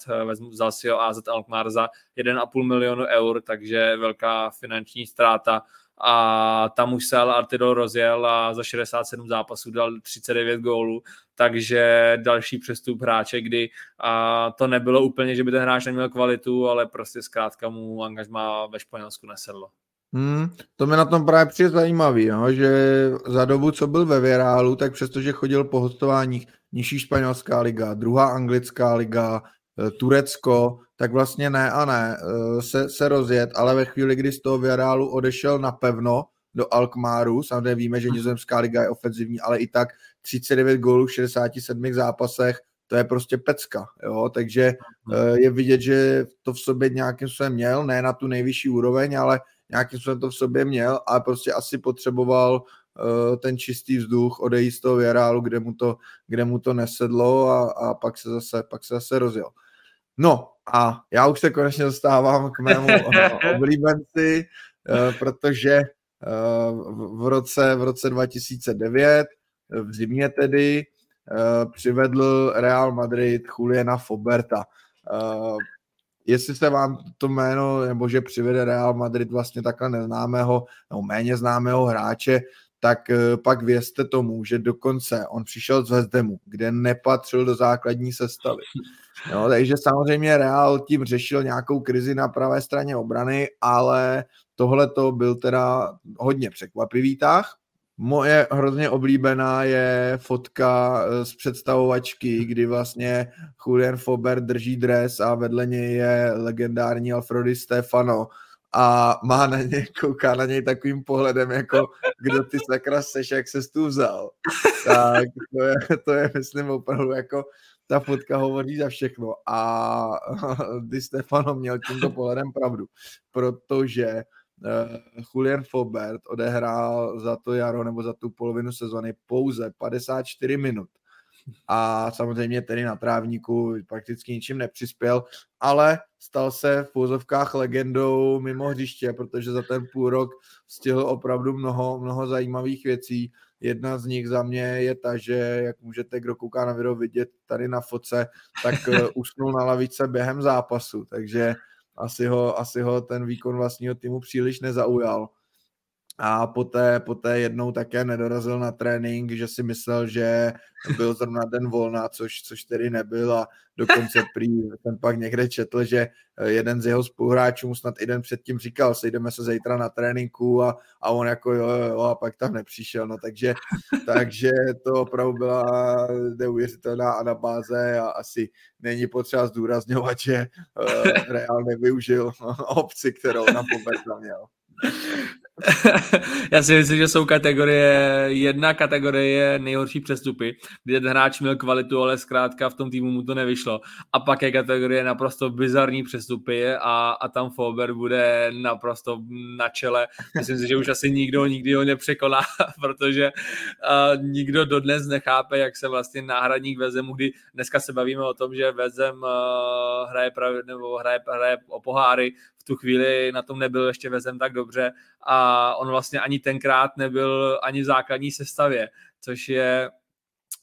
vzal si ho AZ Alkmaar za 1,5 milionu eur, takže velká finanční ztráta a tam už se ale Artidol rozjel a za 67 zápasů dal 39 gólů, takže další přestup hráče, kdy a to nebylo úplně, že by ten hráč neměl kvalitu, ale prostě zkrátka mu angažma ve Španělsku nesedlo. Hmm, to mi na tom právě přijde zajímavý, no, že za dobu, co byl ve Virálu, tak přestože chodil po hostováních nižší španělská liga, druhá anglická liga, eh, Turecko, tak vlastně ne a ne eh, se, se rozjet, ale ve chvíli, kdy z toho Virálu odešel napevno do Alkmaru, samozřejmě víme, že nizozemská liga je ofenzivní, ale i tak 39 gólů v 67 zápasech, to je prostě pecka, jo, takže eh, je vidět, že to v sobě nějakým způsobem měl, ne na tu nejvyšší úroveň, ale nějakým způsobem to v sobě měl, ale prostě asi potřeboval uh, ten čistý vzduch, odejít z toho věrálu, kde mu to, kde mu to nesedlo a, a pak, se zase, pak se zase rozjel. No a já už se konečně dostávám k mému <laughs> oblíbenci, uh, protože uh, v, roce, v roce 2009, v zimě tedy, přivedl Real Madrid Juliana Foberta. Jestli se vám to jméno, nebo že přivede Real Madrid vlastně takhle neznámého, nebo méně známého hráče, tak eh, pak vězte tomu, že dokonce on přišel z Vezdemu, kde nepatřil do základní sestavy. No, takže samozřejmě Real tím řešil nějakou krizi na pravé straně obrany, ale tohle to byl teda hodně překvapivý tah. Moje hrozně oblíbená je fotka eh, z představovačky, kdy vlastně Julian Fober drží dres a vedle něj je legendární Alfredi Stefano a má na něj, kouká na něj takovým pohledem, jako kdo ty sakra seš, jak se tu vzal. Tak to je, to je, myslím, opravdu jako ta fotka hovoří za všechno a <laughs> Di Stefano měl tímto pohledem pravdu, protože Julian Fobert odehrál za to jaro nebo za tu polovinu sezony pouze 54 minut a samozřejmě tedy na trávníku prakticky ničím nepřispěl, ale stal se v půzovkách legendou mimo hřiště, protože za ten půl rok stihl opravdu mnoho, mnoho zajímavých věcí. Jedna z nich za mě je ta, že jak můžete, kdo kouká na video vidět tady na foce, tak eh, usnul na lavice během zápasu, takže asi ho, asi ho ten výkon vlastního týmu příliš nezaujal a poté, poté jednou také nedorazil na trénink, že si myslel, že byl zrovna den volna, což, což tedy nebyl a dokonce <laughs> prý ten pak někde četl, že jeden z jeho spoluhráčů mu snad i den předtím říkal, sejdeme se zítra na tréninku a, a on jako jo, jo, a pak tam nepřišel, no takže, <laughs> takže to opravdu byla neuvěřitelná anabáze a asi není potřeba zdůrazňovat, že uh, Real nevyužil <laughs> obci, kterou na Poberta měl. <laughs> Já si myslím, že jsou kategorie, jedna kategorie je nejhorší přestupy, kde ten hráč měl kvalitu, ale zkrátka v tom týmu mu to nevyšlo. A pak je kategorie naprosto bizarní přestupy a, a tam Fober bude naprosto na čele. Myslím si, že už asi nikdo nikdy ho nepřekoná, <laughs> protože uh, nikdo dodnes nechápe, jak se vlastně náhradník Vezemu, kdy dneska se bavíme o tom, že Vezem uh, hraje, pravi, nebo hraje, hraje o poháry, v tu chvíli na tom nebyl ještě vezem tak dobře a on vlastně ani tenkrát nebyl ani v základní sestavě, což je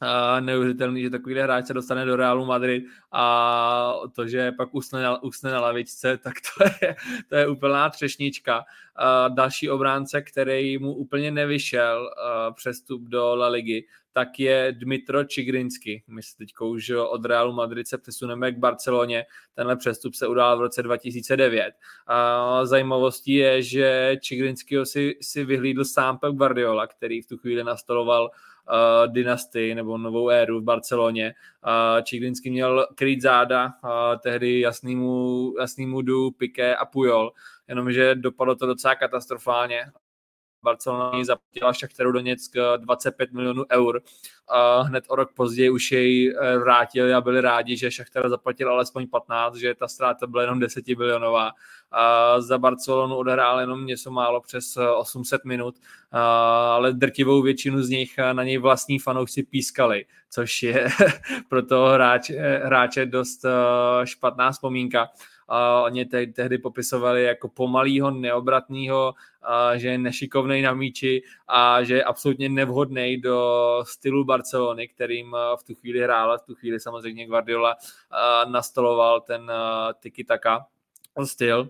uh, neuvěřitelný, že takový hráč se dostane do Realu Madrid a to, že pak usne na, usne na lavičce, tak to je, to je úplná třešnička. Uh, další obránce, který mu úplně nevyšel uh, přestup do La Ligy, tak je Dmitro Čigrinsky. My se teď už od Realu Madrid se přesuneme k Barceloně. Tenhle přestup se udál v roce 2009. A zajímavostí je, že Čigrinskyho si, si vyhlídl sám Pep Guardiola, který v tu chvíli nastoloval uh, dynastii nebo novou éru v Barceloně. Uh, Čigrinsky měl kryt záda uh, tehdy jasnýmu, jasnýmu Du, Piqué a Pujol, jenomže dopadlo to docela katastrofálně Barcelona zaplatila Šachtaru Doněck 25 milionů eur. A hned o rok později už jej eh, vrátili a byli rádi, že Šachtar zaplatil alespoň 15, že ta ztráta byla jenom 10 milionová. A za Barcelonu odehrál jenom něco málo přes 800 eh, minut, ale drtivou většinu z nich na něj vlastní fanoušci pískali, což je <laughs> pro toho hráče, hráče dost eh, špatná vzpomínka a oni te- tehdy popisovali jako pomalýho, neobratného, a že je nešikovný na míči a že je absolutně nevhodný do stylu Barcelony, kterým v tu chvíli hrál, v tu chvíli samozřejmě Guardiola nastoloval ten tiki-taka styl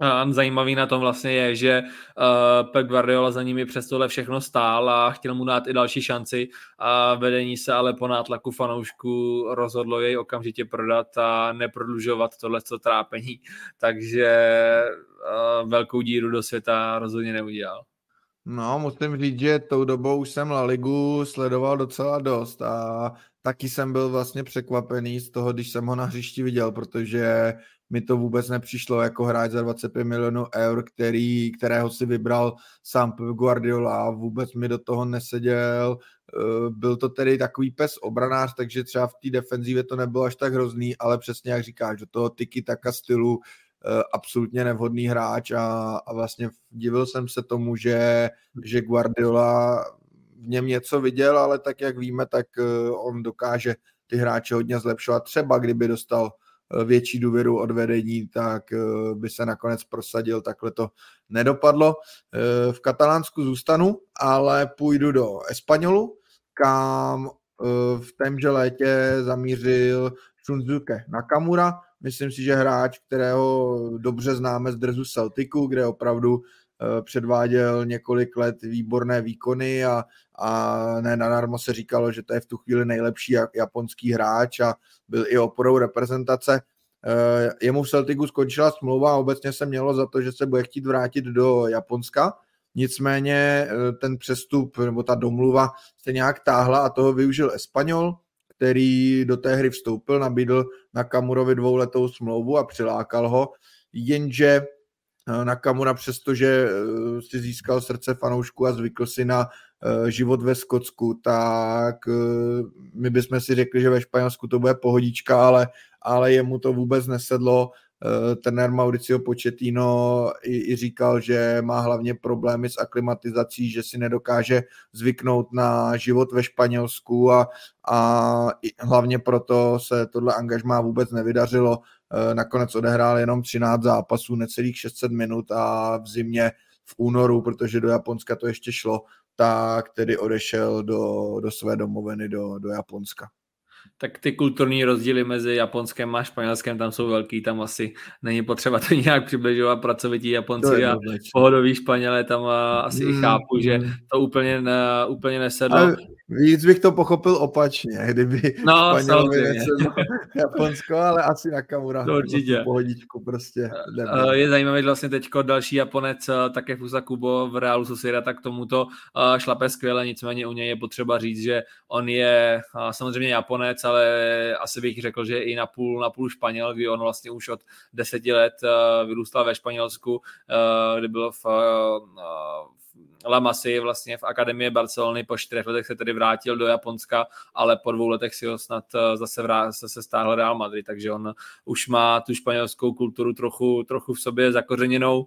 A zajímavý na tom vlastně je, že uh, Pep Guardiola za nimi přes tohle všechno stál a chtěl mu dát i další šanci a vedení se ale po nátlaku fanoušku rozhodlo jej okamžitě prodat a neprodlužovat tohle co trápení. <laughs> Takže uh, velkou díru do světa rozhodně neudělal. No, musím říct, že tou dobou už jsem La Ligu sledoval docela dost a taky jsem byl vlastně překvapený z toho, když jsem ho na hřišti viděl, protože mi to vůbec nepřišlo jako hráč za 25 milionů eur, který, kterého si vybral sám Guardiola a vůbec mi do toho neseděl. Eh, byl to tedy takový pes obranář, takže třeba v té defenzivě to nebylo až tak hrozný, ale přesně jak říkáš, do toho tiki taka stylu eh, absolutně nevhodný hráč a, a vlastně divil jsem se tomu, že, že Guardiola v něm něco viděl, ale tak jak víme, tak eh, on dokáže ty hráče hodně zlepšovat. Třeba kdyby dostal větší důvěru od vedení, tak eh, by se nakonec prosadil. Takhle to nedopadlo. Eh, v Katalánsku zůstanu, ale půjdu do Espanolu, kam v témže létě zamířil Shunzuke Nakamura. Myslím si, že hráč, kterého dobře známe z drezu Celticu, kde opravdu Eh, předváděl několik let výborné výkony a, a ne nadarmo se říkalo, že to je v tu chvíli nejlepší japonský hráč a byl i oporou reprezentace. Eh, jemu v Celticu skončila smlouva a obecně se mělo za to, že se bude chtít vrátit do Japonska. Nicméně eh, ten přestup nebo ta domluva se nějak táhla a toho využil Espanol, který do té hry vstoupil, nabídl na Kamurovi dvouletou smlouvu a přilákal ho, jenže Eh, Nakamura, přestože eh, si získal srdce fanoušku a zvykl si na eh, život ve Skotsku, tak my bychom si řekli, že ve Španělsku to bude pohodička, ale, ale jemu to vůbec nesedlo. Trenér Mauricio Pochettino i, i říkal, že má hlavně problémy s aklimatizací, že si nedokáže zvyknout na život ve Španělsku a, a hlavně proto se tohle angažmá vůbec nevydařilo. Eh, nakonec odehrál jenom 13 zápasů, necelých 600 minut a v zimě v únoru, protože do Japonska to ještě šlo, tak tedy odešel do, do své domoviny do, do Japonska tak ty kulturní rozdíly mezi Japonskem a Španělskem tam jsou velký, tam asi není potřeba to <laughs> nějak přibližovat pracovití Japonci a pohodoví Španělé tam asi mm, i chápu, že mm. to úplně, ne, úplně nesedlo. Ale víc bych to pochopil opačně, kdyby no, Španělovi <laughs> Japonsko, ale asi na Kamura. To určitě. Pohodičku prostě. Je zajímavý vlastně teďko další Japonec, také Fusa Kubo v Realu Sociedad, tak tomuto šlape skvěle, nicméně u něj je potřeba říct, že on je samozřejmě Japonec, ale asi bych řekl, že i na půl, na půl Španěl, kdy on vlastně už od deseti let uh, vyrůstal ve Španělsku, uh, kdy byl v, uh, La Masi vlastně v Akademii Barcelony, po čtyřech letech se tedy vrátil do Japonska, ale po dvou letech si ho snad zase, vrát, zase stáhl Real Madrid, takže on už má tu španělskou kulturu trochu, trochu v sobě zakořeněnou.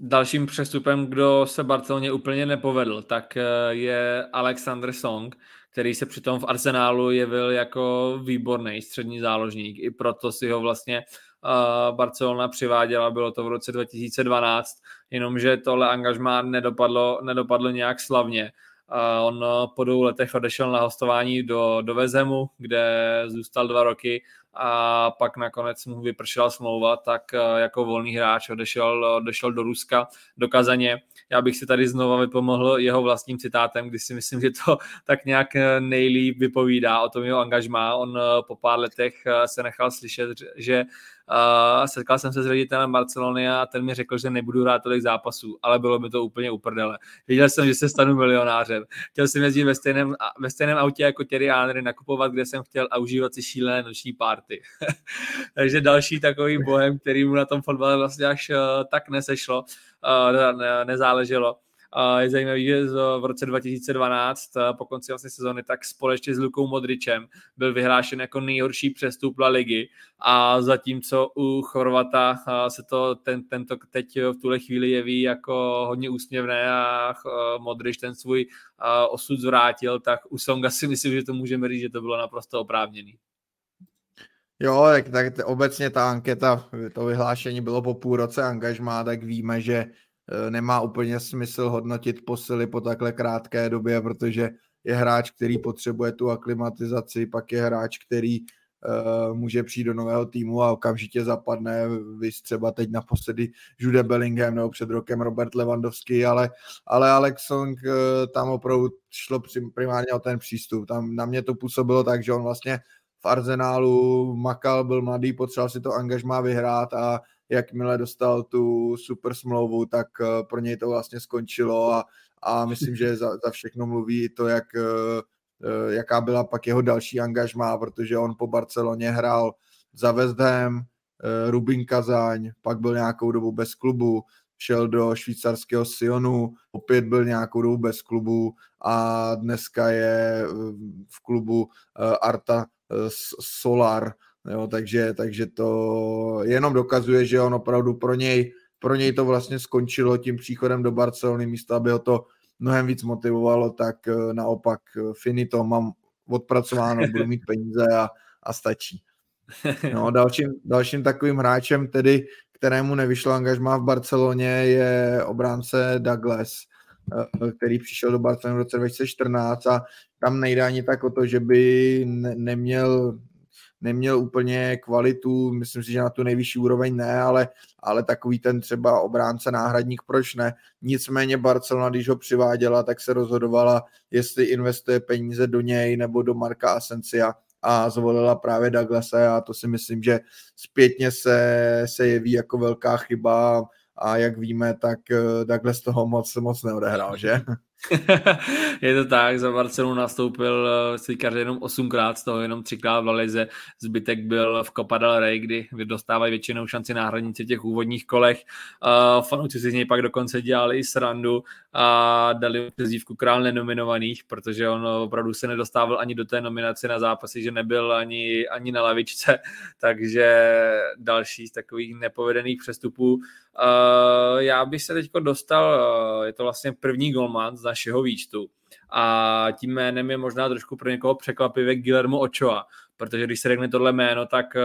Dalším přestupem, kdo se Barceloně úplně nepovedl, tak je Alexander Song, který se přitom v Arsenálu jevil jako výborný střední záložník. I proto si ho vlastně uh, Barcelona přiváděla, bylo to v roce 2012, jenomže tohle angažmá nedopadlo, nedopadlo nějak slavně. Uh, on po dvou letech odešel na hostování do, do Vezemu, kde zůstal dva roky a pak nakonec mu vypršela smlouva, tak uh, jako volný hráč odešel, odešel do Ruska, do Kazaně já bych si tady znova vypomohl jeho vlastním citátem, kdy si myslím, že to <laughs> tak nějak eh, nejlíp vypovídá o tom jeho angažmá. On eh, po pár letech se nechal slyšet, že setkal jsem se s ředitelem Barcelony a ten mi řekl, že nebudu hrát tolik zápasů, ale bylo mi to úplně uprdele. Viděl jsem, že se stanu milionářem. Chtěl jsem jezdit ve stejném, ve stejném autě jako Thierry Henry, nakupovat, kde jsem chtěl a užívat si šílené noční party. <laughs> Takže další takový bohem, který mu na tom fotbale vlastně až uh, tak nesešlo, ne, nezáleželo je zajímavé, že v roce 2012 po konci vlastně sezóny tak společně s Lukou Modričem byl vyhlášen jako nejhorší přestup La ligy a zatímco u Chorvata se to ten, tento teď v tuhle chvíli jeví jako hodně úsměvné a Modrič ten svůj osud zvrátil, tak u Songa si myslím, že to můžeme říct, že to bylo naprosto oprávněný. Jo, tak, tak obecně ta anketa, to vyhlášení bylo po půl roce angažmá, tak víme, že Eh, nemá úplně smysl hodnotit posily po takhle krátké době, protože je hráč, který potřebuje tu aklimatizaci, pak je hráč, který uh, může přijít do nového týmu a okamžitě zapadne, vy třeba teď naposledy Jude Bellingham nebo před rokem Robert Lewandowski, ale, ale Alex Song uh, tam opravdu šlo primárně o ten přístup. Tam na mě to působilo tak, že on vlastně v Arzenálu makal, byl mladý, potřeboval si to angažmá vyhrát a jakmile dostal tu super smlouvu, tak uh, pro něj to vlastně skončilo a, a myslím, že za, za všechno mluví to, jak uh, Eh, jaká byla pak jeho další angažmá, protože on po Barceloně hrál za West Ham, eh, Rubin Kazaň, pak byl nějakou dobu bez klubu, šel do švýcarského Sionu, opět byl nějakou dobu bez klubu a dneska je eh, v klubu Arta Solar, jo, takže, takže to jenom dokazuje, že on opravdu pro něj, pro něj to vlastně skončilo tím příchodem do Barcelony, místo aby ho to mnohem víc motivovalo, tak eh, naopak eh, finito, mám odpracováno, budu mít peníze a, a stačí. <laughs> No, dalším, dalším takovým hráčem tedy, kterému nevyšlo angažmá v Barceloně, je obránce Douglas, který přišel do Barcelony v roce 2014 a tam nejde ani tak o to, že by ne, neměl neměl úplně kvalitu, myslím si, že na tu nejvyšší úroveň ne, ale, ale takový ten třeba obránce náhradník, proč ne. Nicméně Barcelona, když ho přiváděla, tak se rozhodovala, jestli investuje peníze do něj nebo do Marka Asencia a zvolila právě Douglase a to si myslím, že zpětně se, se jeví jako velká chyba a jak víme, tak eh, Douglas toho moc, moc neodehrál, že? <laughs> je to tak, za Barcelonu nastoupil eh, svý kariéře jenom osmkrát, z toho jenom třikrát v Lalize, zbytek byl v Copa del Rey, kdy dostávají většinou šanci náhradníci v těch úvodních kolech. Uh, fanouci si z něj pak dokonce dělali i srandu a dali přezdívku král nenominovaných, protože on opravdu se nedostával ani do té nominace na zápasy, že nebyl ani, ani na lavičce, <laughs> takže další z takových nepovedených přestupů. Uh, já bych se teď dostal, uh, je to vlastně první golman z našeho výčtu a tím jménem je možná trošku pro někoho překvapivě Guillermo Ochoa, protože když se řekne tohle jméno, tak uh,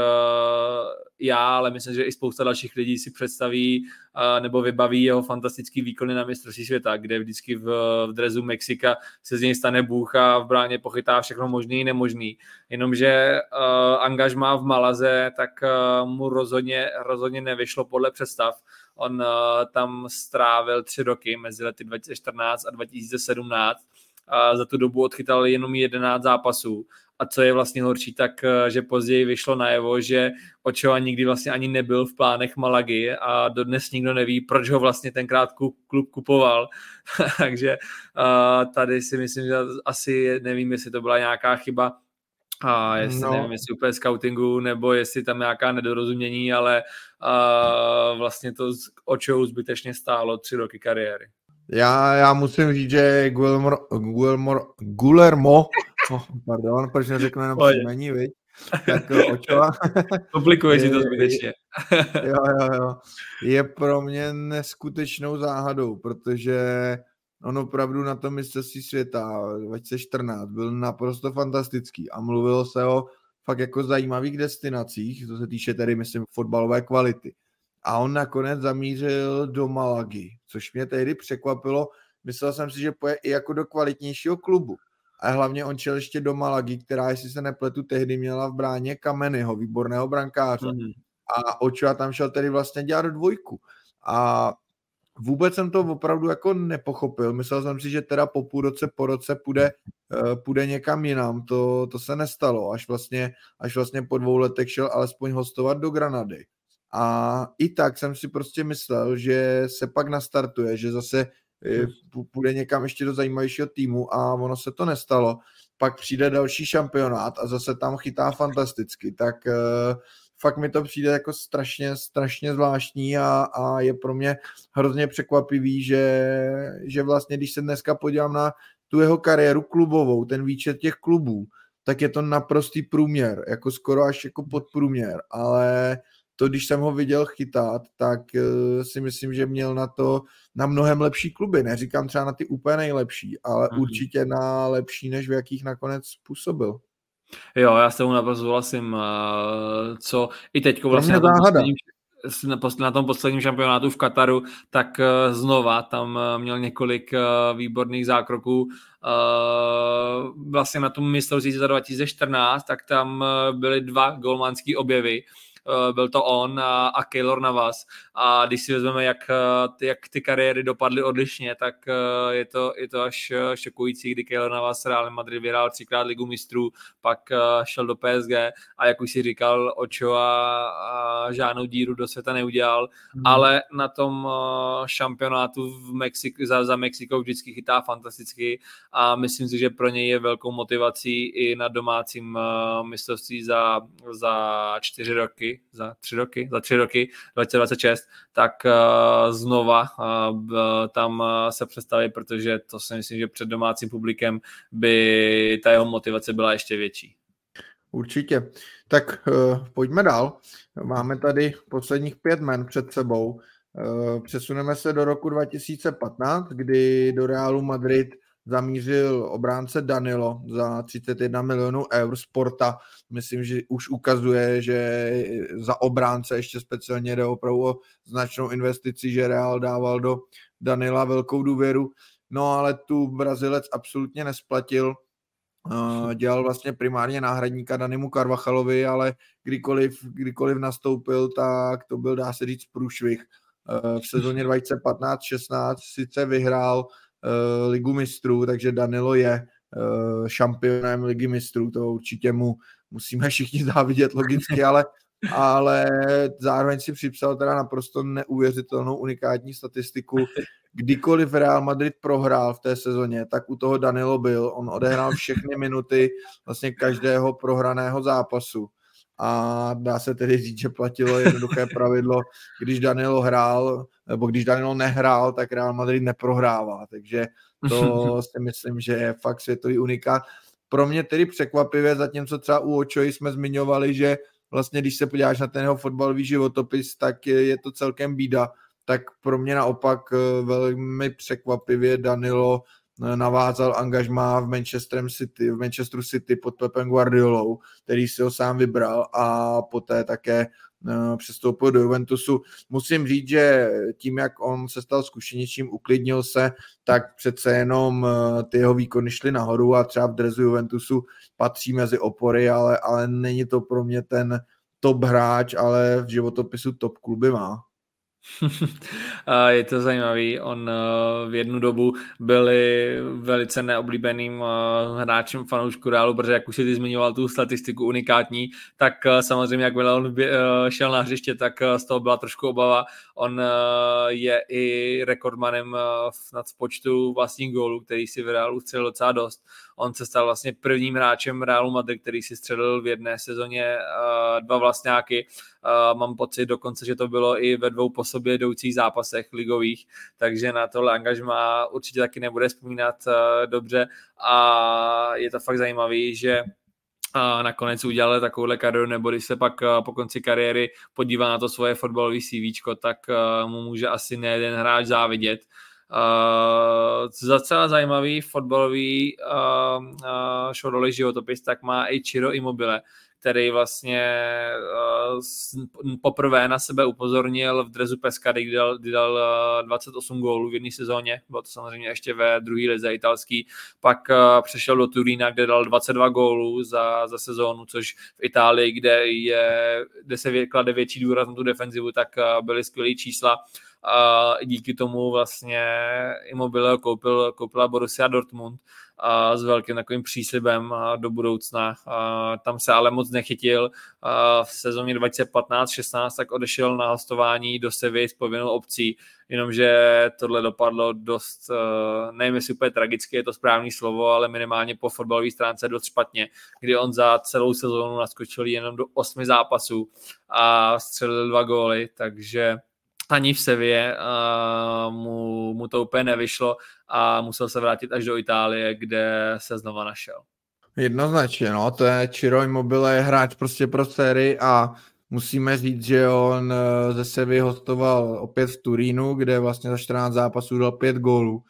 já, ale myslím, že i spousta dalších lidí si představí uh, nebo vybaví jeho fantastický výkony na mistrovství světa, kde vždycky v, v drezu Mexika se z něj stane bůh a v bráně pochytá všechno možný i nemožný. Jenomže uh, angažmá v Malaze, tak uh, mu rozhodně, rozhodně nevyšlo podle představ. On uh, tam strávil tři roky mezi lety 2014 a 2017 a za tu dobu odchytal jenom 11 zápasů. A co je vlastně horší, tak eh, že později vyšlo najevo, že Ochoa nikdy vlastně ani nebyl v plánech Malagy a dodnes nikdo neví, proč ho vlastně tenkrát klub kupoval. <laughs> Takže uh, tady si myslím, že asi nevím, jestli to byla nějaká chyba a jestli no. nevím, jestli úplně scoutingu, nebo jestli tam nějaká nedorozumění, ale uh, vlastně to očou zbytečně stálo tři roky kariéry. Já, já musím říct, že Guillermo, Guillermo, Guillermo oh, pardon, proč neřeknu jenom příjmení, viď? Tak Očova. <laughs> Komplikuje si to zbytečně. jo, jo, jo. Je pro mě neskutečnou záhadou, protože on opravdu na tom mistrovství světa 2014 byl naprosto fantastický a mluvilo se o fakt jako zajímavých destinacích, co se týče tedy, myslím, fotbalové kvality. A on nakonec zamířil do Malagy, což mě tehdy překvapilo. Myslel jsem si, že poje i jako do kvalitnějšího klubu. A hlavně on čel ještě do Malagy, která, jestli se nepletu, tehdy měla v bráně Kamenyho, výborného brankáře. Mm. A Ochoa tam šel tedy vlastně dělat dvojku. A vůbec jsem to opravdu jako nepochopil. Myslel jsem si, že teda po půl roce, po roce půjde, uh, půjde někam jinam. To, to se nestalo. Až vlastně, až vlastně po dvou letech šel alespoň hostovat do Granady. A i tak jsem si prostě myslel, že se pak nastartuje, že zase eh, půjde někam ještě do zajímavějšího týmu a ono se to nestalo. Pak přijde další šampionát a zase tam chytá fantasticky. Tak uh, fakt mi to přijde jako strašně, strašně zvláštní a, a je pro mě hrozně překvapivý, že, že vlastně, když se dneska podívám na tu jeho kariéru klubovou, ten výčet těch klubů, tak je to naprostý průměr, jako skoro až jako podprůměr, ale to, když jsem ho viděl chytat, tak uh, si myslím, že měl na to na mnohem lepší kluby. Neříkám třeba na ty úplně nejlepší, ale mm. určitě na lepší, než v jakých nakonec způsobil. Jo, já s tomu naprosto souhlasím. Co i teď vlastně... záhada. na tom posledním šampionátu v Kataru, tak eh, znova tam eh, měl několik výborných zákroků. Vlastně na tom mistrovství za 2014, tak tam byly dva golmanský objevy Eh, byl to on a, a Keylor Navas. A když si vezmeme, jak, eh, ty, jak ty kariéry dopadly odlišně, tak eh, je to, je to až šokující, kdy Keylor Navas Real Madrid vyhrál třikrát ligu mistrů, pak šel do PSG a jak už si říkal, Ocho a, a žádnou díru do světa neudělal, hmm. ale na tom šampionátu v Mexik, za, za Mexikou vždycky chytá fantasticky a myslím si, že pro něj je velkou motivací i na domácím mistrovství za, za čtyři roky, za tři roky, za tři roky, 2026, tak uh, znova uh, tam uh, se představí, protože to si myslím, že před domácím publikem by ta jeho motivace byla ještě větší. Určitě. Tak uh, pojďme dál. Máme tady posledních pět men před sebou. Uh, přesuneme se do roku 2015, kdy do Realu Madrid zamířil obránce Danilo za 31 milionů eur sporta. Myslím, že už ukazuje, že za obránce ještě speciálně jde opravdu o značnou investici, že Real dával do Danila velkou důvěru. No ale tu Brazilec absolutně nesplatil. Dělal vlastně primárně náhradníka Danimu Carvachalovi, ale kdykoliv, kdykoliv nastoupil, tak to byl, dá se říct, průšvih. V sezóně 2015-16 sice vyhrál uh, ligu mistrů, takže Danilo je uh, šampionem ligy mistrů, to určitě mu musíme <laughs> všichni závidět logicky, ale, ale zároveň si připsal teda naprosto neuvěřitelnou unikátní statistiku. Kdykoliv Real Madrid prohrál v té sezóně, tak u toho Danilo byl. On odehrál všechny minuty vlastně každého prohraného zápasu a dá se tedy říct, že platilo jednoduché <laughs> pravidlo, když Danilo hrál, nebo když Danilo nehrál, tak Real Madrid neprohrává, takže to <laughs> si myslím, že je fakt světový unikát. Pro mě tedy překvapivě, zatímco třeba u Očoji jsme zmiňovali, že vlastně když se podíváš na ten jeho fotbalový životopis, tak je, je to celkem bída, tak pro mě naopak eh, velmi překvapivě Danilo navázal angažmá v Manchester City, v Manchesteru City pod Pepem Guardiolou, který si ho sám vybral a poté také eh, přestoupil do Juventusu. Musím říct, že tím, jak on se stal zkušenějším, uklidnil se, tak přece jenom eh, ty jeho výkony šly nahoru a třeba v drezu Juventusu patří mezi opory, ale, ale není to pro mě ten top hráč, ale v životopisu top kluby má. <laughs> je to zajímavý. On eh, v jednu dobu byli velice neoblíbeným eh, hráčem fanoušku Realu, protože jak už si ty zmiňoval tu statistiku unikátní, tak eh, samozřejmě jak on šel na hřiště, tak z toho byla trošku obava. On je i rekordmanem v počtu vlastních gólů, který si v Realu střelil docela dost. On se stal vlastně prvním hráčem Realu Madrid, který si střelil v jedné sezóně dva vlastňáky. Mám pocit dokonce, že to bylo i ve dvou po sobě jdoucích zápasech ligových, takže na tohle angažma určitě taky nebude vzpomínat dobře a je to fakt zajímavý, že a nakonec udělal takovouhle kariéru, nebo když se pak po konci kariéry podívá na to svoje fotbalové CV, tak mu může asi nejeden hráč závidět. Uh, za celá zajímavý fotbalový uh, uh, showroli životopis, tak má i Chiro Immobile, který vlastně uh, poprvé na sebe upozornil v drezu Pescary, kdy dal, kdy dal uh, 28 gólů v jedné sezóně, bylo to samozřejmě ještě ve druhé lize italský, pak uh, přešel do Turína, kde dal 22 gólů za, za sezónu, což v Itálii, kde, je, kde se klade větší důraz na tu defenzivu, tak uh, byly skvělé čísla a díky tomu vlastně Immobile koupil, koupila Borussia Dortmund a s velkým takovým příslibem do budoucna. A tam se ale moc nechytil. A v sezóně 2015-16 tak odešel na hostování do Sevy s povinnou obcí, jenomže tohle dopadlo dost, nevím jestli úplně tragicky, je to správný slovo, ale minimálně po fotbalové stránce dost špatně, kdy on za celou sezónu naskočil jenom do osmi zápasů a střelil dva góly, takže ani v Sevě mu, mu to úplně nevyšlo a musel se vrátit až do Itálie, kde se znova našel. Jednoznačně, no, to je Ciro Immobile, je hráč prostě pro sérii a musíme říct, že on eh, ze Sevy hostoval opět v Turínu, kde vlastně za 14 zápasů dal 5 gólů,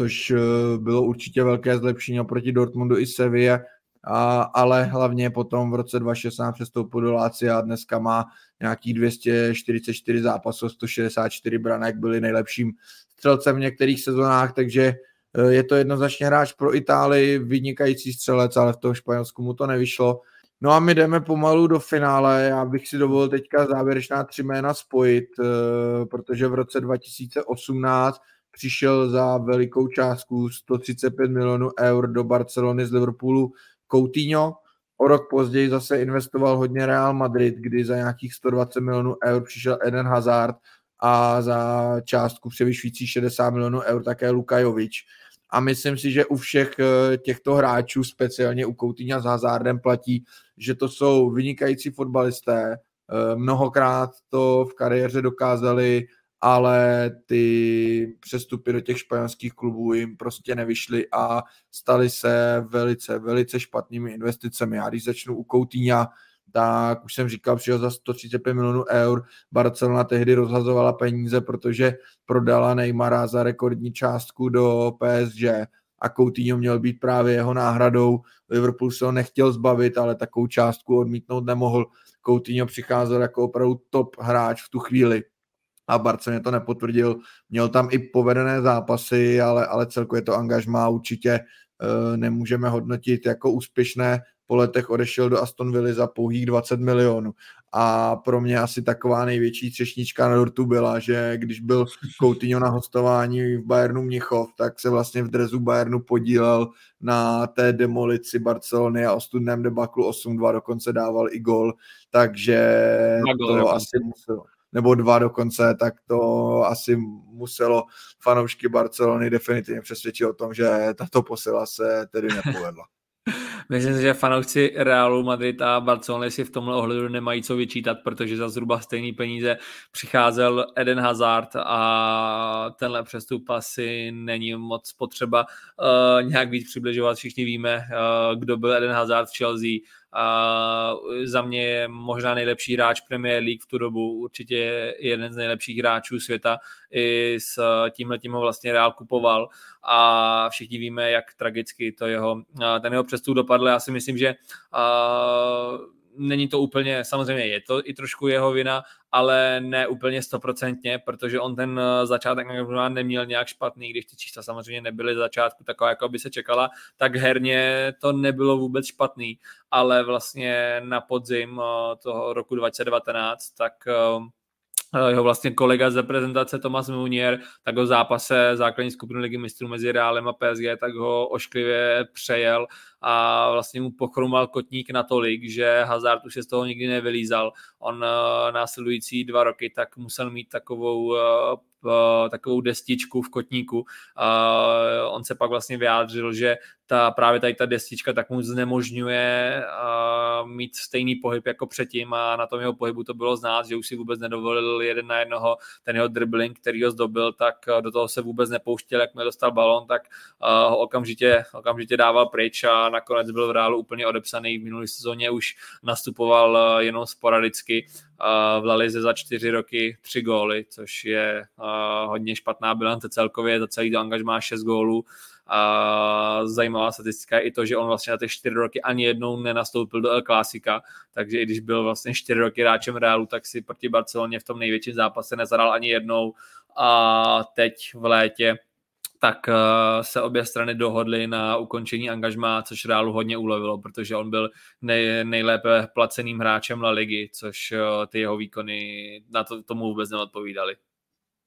což eh, bylo určitě velké zlepšení oproti Dortmundu i Sevě a, ale hlavně potom v roce 2016 přestoupil do Lácia a dneska má nějakých 244 zápasů, 164 branek, byli nejlepším střelcem v některých sezónách, takže eh, je to jednoznačně hráč pro Itálii, vynikající střelec, ale v tom Španělsku mu to nevyšlo. No a my jdeme pomalu do finále. Já bych si dovolil teďka závěrečná tři jména spojit, eh, protože v roce 2018 přišel za velikou částku 135 milionů eur do Barcelony z Liverpoolu Coutinho. O rok později zase investoval hodně Real Madrid, kdy za nějakých 120 milionů eur přišel Eden Hazard a za částku převyšující 60 milionů eur také Lukajovič. A myslím si, že u všech eh, těchto hráčů, speciálně u Coutinho s Hazardem, platí, že to jsou vynikající fotbalisté. Eh, mnohokrát to v kariéře dokázali ale ty přestupy do těch španělských klubů jim prostě nevyšly a staly se velice, velice špatnými investicemi. Já když začnu u Coutinha, tak už jsem říkal, přijel za 135 milionů eur, Barcelona tehdy rozhazovala peníze, protože prodala Neymara za rekordní částku do PSG a Coutinho měl být právě jeho náhradou. Liverpool se ho nechtěl zbavit, ale takovou částku odmítnout nemohl. Coutinho přicházel jako opravdu top hráč v tu chvíli a Barceloně to nepotvrdil. Měl tam i povedené zápasy, ale, ale celkově to angažmá určitě uh, nemůžeme hodnotit jako úspěšné. Po letech odešel do Aston Villa za pouhých 20 milionů. A pro mě asi taková největší třešnička na dortu byla, že když byl Coutinho na hostování v Bayernu Mnichov, tak se vlastně v drezu Bayernu podílel na té demolici Barcelony a ostudném debaklu 8-2 dokonce dával i gol, takže to asi muselo nebo dva dokonce, tak to asi muselo fanoušky Barcelony definitivně přesvědčit o tom, že tato posila se tedy nepovedla. <laughs> Myslím si, že fanoušci Realu Madrid a Barcelony si v tomhle ohledu nemají co vyčítat, protože za zhruba stejný peníze přicházel Eden Hazard a tenhle přestup asi není moc potřeba uh, nějak víc přibližovat. Všichni víme, uh, kdo byl Eden Hazard v Chelsea, a za mě je možná nejlepší hráč Premier League v tu dobu, určitě jeden z nejlepších hráčů světa, i s tímhle tím ho vlastně Real kupoval a všichni víme, jak tragicky to jeho, ten jeho přestup dopadl. Já si myslím, že není to úplně, samozřejmě je to i trošku jeho vina, ale ne úplně stoprocentně, protože on ten eh, začátek neměl nějak špatný, když ty čísla samozřejmě nebyly za začátku takové, jako by se čekala, tak herně to nebylo vůbec špatný, ale vlastně na podzim eh, toho roku 2019, tak eh, jeho vlastně kolega z reprezentace Tomas Munier, tak ho v zápase základní skupiny ligy mistrů mezi Reálem a PSG, tak ho ošklivě přejel a vlastně mu pochromal kotník natolik, že Hazard už se z toho nikdy nevylízal. On uh, následující dva roky tak musel mít takovou uh, takovou destičku v kotníku. On se pak vlastně vyjádřil, že ta, právě tady ta destička tak mu znemožňuje mít stejný pohyb jako předtím a na tom jeho pohybu to bylo znát, že už si vůbec nedovolil jeden na jednoho ten jeho dribbling, který ho zdobil, tak do toho se vůbec nepouštěl, jak mi dostal balon, tak ho okamžitě, okamžitě dával pryč a nakonec byl v reálu úplně odepsaný. V minulé sezóně už nastupoval jenom sporadicky v La Lize za čtyři roky tři góly, což je hodně špatná bilance celkově, za celý angažmá šest gólů. A zajímavá statistika je i to, že on vlastně na ty čtyři roky ani jednou nenastoupil do El Clásica, takže i když byl vlastně čtyři roky hráčem Realu, tak si proti Barceloně v tom největším zápase nezadal ani jednou a teď v létě tak eh, se obě strany dohodly na ukončení angažmá, což Realu hodně ulevilo, protože on byl nej, nejlépe placeným hráčem La Ligy, což eh, ty jeho výkony na to, tomu vůbec neodpovídaly.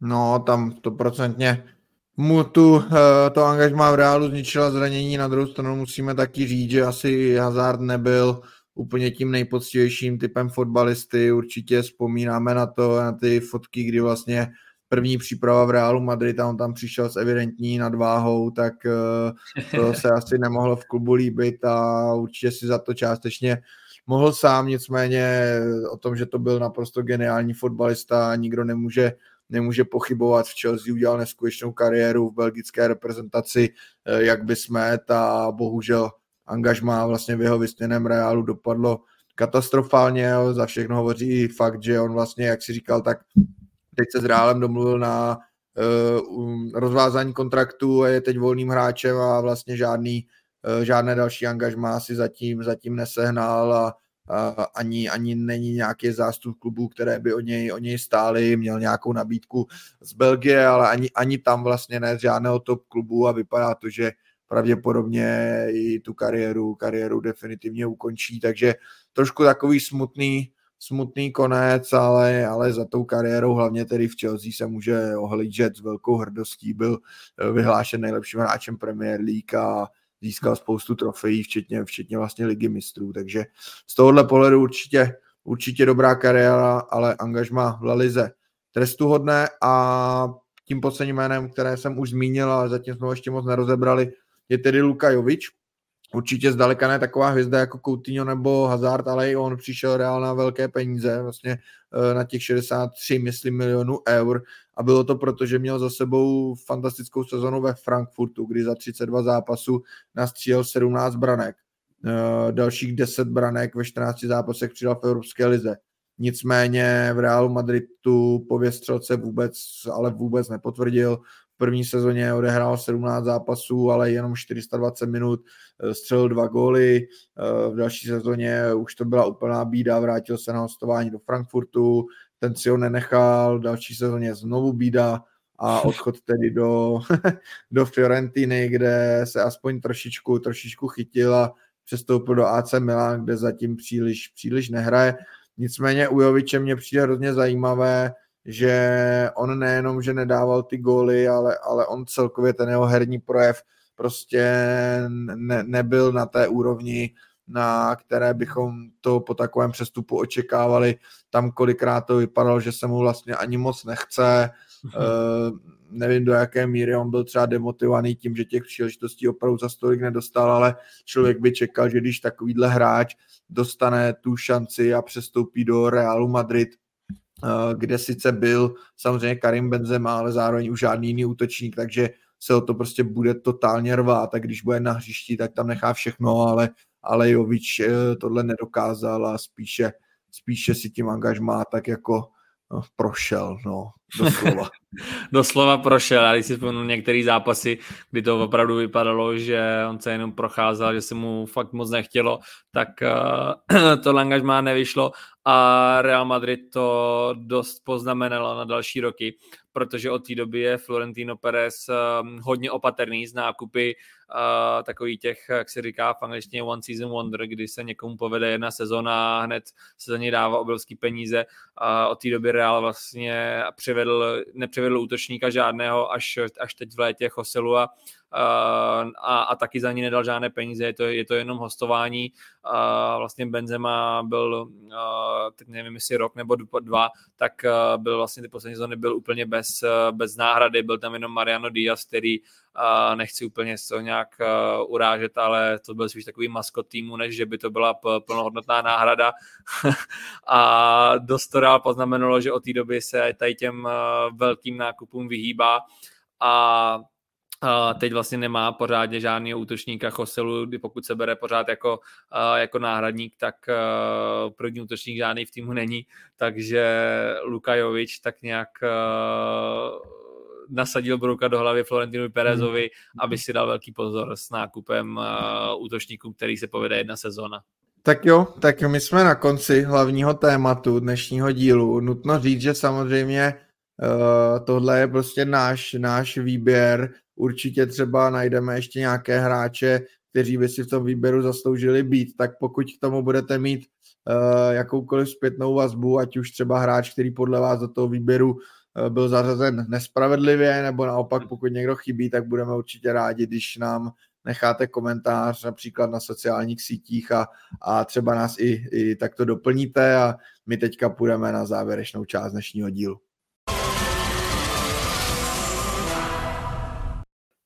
No, tam stoprocentně mu tu, eh, to angažmá v Reálu zničila zranění, na druhou stranu musíme taky říct, že asi Hazard nebyl úplně tím nejpoctivějším typem fotbalisty, určitě vzpomínáme na to, na ty fotky, kdy vlastně první příprava v Realu Madrid a on tam přišel s evidentní nadváhou, tak eh, to se <laughs> asi nemohlo v klubu líbit a určitě si za to částečně mohl sám, nicméně o tom, že to byl naprosto geniální fotbalista, nikdo nemůže nemůže pochybovat, v Chelsea udělal neskutečnou kariéru v belgické reprezentaci, eh, jak by jsme, a bohužel angažmá vlastně v jeho vysněném Reálu dopadlo katastrofálně, za všechno hovoří fakt, že on vlastně, jak si říkal, tak teď se s Reálem domluvil na uh, rozvázání kontraktu a je teď volným hráčem a vlastně žádný žádné další angažmá si zatím, zatím nesehnal a ani, ani není nějaký zástup klubů, které by o něj, o něj stály, měl nějakou nabídku z Belgie, ale ani, ani tam vlastně ne z žádného top klubu a vypadá to, že pravděpodobně i tu kariéru, kariéru definitivně ukončí, takže trošku takový smutný, smutný konec, ale, ale za tou kariérou, hlavně tedy v Chelsea, se může ohlížet s velkou hrdostí. Byl eh, vyhlášen nejlepším hráčem Premier League a získal spoustu trofejí, včetně, včetně vlastně ligy mistrů, takže z tohohle pohledu určitě, určitě dobrá kariéra, ale angažma v Lalize trestuhodné a tím posledním jménem, které jsem už zmínil, ale zatím jsme ho ještě moc nerozebrali, je tedy Luka Jovič, určitě zdaleka ne taková hvězda jako Coutinho nebo Hazard, ale i on přišel reál na velké peníze, vlastně eh, na těch 63, myslím, milionů eur a bylo to proto, že měl za sebou fantastickou sezonu ve Frankfurtu, kdy za 32 zápasů nastřílel 17 branek. Eh, dalších 10 branek ve 14 zápasech přidal v Evropské lize. Nicméně v Realu Madridu pověst střelce vůbec, ale vůbec nepotvrdil první sezóně odehrál 17 zápasů, ale jenom 420 minut, eh, střelil dva góly, eh, v další sezóně už to byla úplná bída, vrátil se na hostování do Frankfurtu, ten si ho nenechal, v další sezóně znovu bída a <laughs> odchod tedy do, <laughs> do Fiorentiny, kde se aspoň trošičku, trošičku chytil a přestoupil do AC Milan, kde zatím příliš, příliš nehraje. Nicméně u Joviče mě přijde hrozně zajímavé, že on nejenom, že nedával ty góly, ale, ale on celkově ten jeho herní projev prostě ne, nebyl na té úrovni, na které bychom to po takovém přestupu očekávali. Tam kolikrát to vypadalo, že se mu vlastně ani moc nechce. Uh, nevím, do jaké míry on byl třeba demotivovaný tím, že těch příležitostí opravdu za stolik nedostal, ale člověk by čekal, že když takovýhle hráč dostane tu šanci a přestoupí do Realu Madrid, kde sice byl samozřejmě Karim Benzema, ale zároveň už žádný jiný útočník, takže se o to prostě bude totálně rvát. A když bude na hřišti, tak tam nechá všechno, ale, ale Jovič eh, tohle nedokázal a spíše, spíše si tím angažmá tak jako prošel, no, <laughs> doslova. doslova prošel, a když si vzpomínám některé zápasy, kdy to opravdu vypadalo, že on se jenom procházel, že se mu fakt moc nechtělo, tak <clears throat> uh, to angažmá nevyšlo a Real Madrid to dost poznamenalo na další roky, protože od té doby je Florentino Perez um, hodně opatrný z nákupy uh, takový těch, jak se říká v angličtině one season wonder, kdy se někomu povede jedna sezona a hned se za něj dává obrovský peníze a od té doby Real vlastně přivedl, nepřivedl útočníka žádného až, až teď v létě Joselu a a, a taky za ní nedal žádné peníze, je to, je to jenom hostování. A vlastně Benzema byl, teď nevím, jestli rok nebo dva, tak byl vlastně ty poslední sezóny byl úplně bez, bez náhrady, byl tam jenom Mariano Díaz, který nechci úplně toho nějak urážet, ale to byl spíš takový maskot týmu, než že by to byla plnohodnotná náhrada. <laughs> a dost to dál poznamenalo, že od té doby se tady těm velkým nákupům vyhýbá a Uh, teď vlastně nemá pořádně žádný útočníka Choselu, kdy pokud se bere pořád jako, uh, jako náhradník, tak uh, první útočník žádný v týmu není, takže Luka Jovič tak nějak nasadil Bruka do hlavy Florentinu Perezovi, mm. aby si dal velký pozor s nákupem útočníků, který se povede jedna sezona. Tak jo, tak my jsme na konci hlavního tématu dnešního dílu. Nutno říct, že samozřejmě uh, tohle je prostě náš, náš výběr určitě třeba najdeme ještě nějaké hráče, kteří by si v tom výběru zasloužili být, tak pokud k tomu budete mít uh, jakoukoliv zpětnou vazbu, ať už třeba hráč, který podle vás do toho výběru uh, byl zařazen nespravedlivě, nebo naopak pokud někdo chybí, tak budeme určitě rádi, když nám necháte komentář například na sociálních sítích a, a třeba nás i, i takto doplníte a my teďka půjdeme na závěrečnou část dnešního dílu.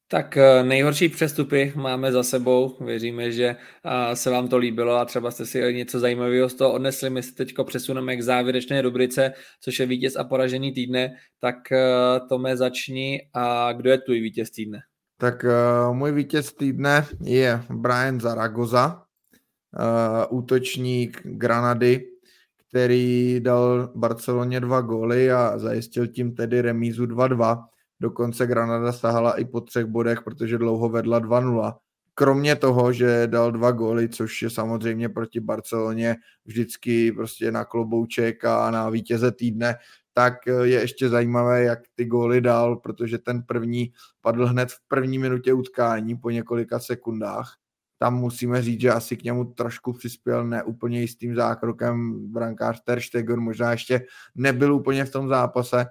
Tak eh, nejhorší přestupy máme za sebou. Věříme, že eh, se vám to líbilo a třeba jste si něco zajímavého z toho odnesli. My se teď přesuneme k závěrečné rubrice, což je vítěz a poražený týdne. Tak eh, Tome začni a kdo je tvůj vítěz týdne? Tak můj vítěz týdne je Brian Zaragoza, útočník Granady, který dal Barceloně dva góly a zajistil tím tedy remízu 2-2 Dokonce Granada stahala i po třech bodech, protože dlouho vedla 2-0. kromě toho, že dal dva góly, což je samozřejmě proti Barceloně vždycky prostě na klobouček a na vítěze týdne, tak je ještě zajímavé, jak ty góly dal, protože ten první padl hned v první minutě utkání po několika sekundách. Tam musíme říct, že asi k němu trošku přispěl neúplně jistým zákrokem brankář Ter Stegen, možná ještě nebyl úplně v tom zápase,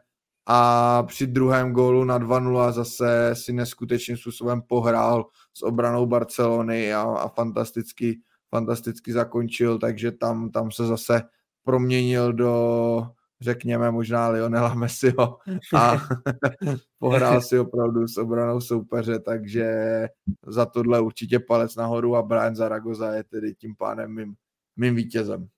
a při druhém gólu na 2-0 zase si neskutečným způsobem pohrál s obranou Barcelony a, a fantasticky, fantasticky zakončil, takže tam, tam se zase proměnil do, řekněme, možná Lionela Messiho a <laughs> pohrál si opravdu s obranou soupeře, takže za tohle určitě palec nahoru a Brian Zaragoza je tedy tím pádem mým, mým vítězem.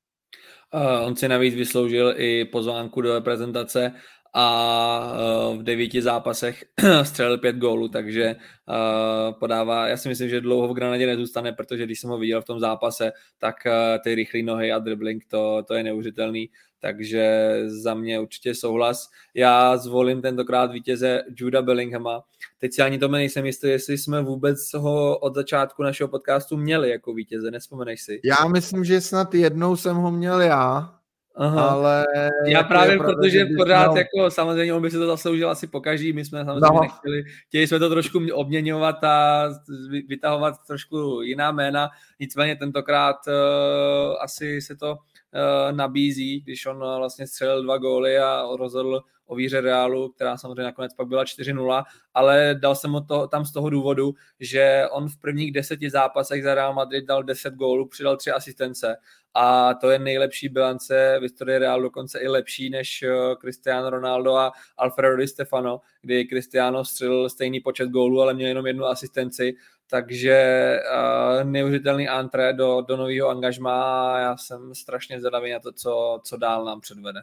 On si navíc vysloužil i pozvánku do reprezentace a eh, v devíti zápasech <clears throat> střelil pět gólů, takže eh, podává, já si myslím, že dlouho v Granadě nezůstane, protože když jsem ho viděl v tom zápase, tak eh, ty rychlé nohy a dribbling, to, to je neuvěřitelný, takže za mě určitě souhlas. Já zvolím tentokrát vítěze Juda Bellinghama. Teď si ani to nejsem jistý, jestli jsme vůbec ho od začátku našeho podcastu měli jako vítěze, nespomeneš si? Já myslím, že snad jednou jsem ho měl já, Aha. Ale já právě, pravda, protože pořád měl... jako samozřejmě on by se to zasloužil asi po každý, my jsme samozřejmě no. nechtěli, chtěli jsme to trošku obměňovat a vytahovat trošku jiná jména, nicméně tentokrát uh, asi se to uh, nabízí, když on uh, vlastně střelil dva góly a rozhodl o výře Realu, která samozřejmě nakonec pak byla 4-0, ale dal jsem ho to, tam z toho důvodu, že on v prvních deseti zápasech za Real Madrid dal 10 gólů, přidal tři asistence a to je nejlepší bilance v historii Realu, dokonce i lepší než eh, Cristiano Ronaldo a Alfredo Di Stefano, kdy Cristiano střelil stejný počet gólů, ale měl jenom jednu asistenci, takže uh, neuvěřitelný antré do, do nového angažma a já jsem strašně zvědavý na to, co, co dál nám předvede.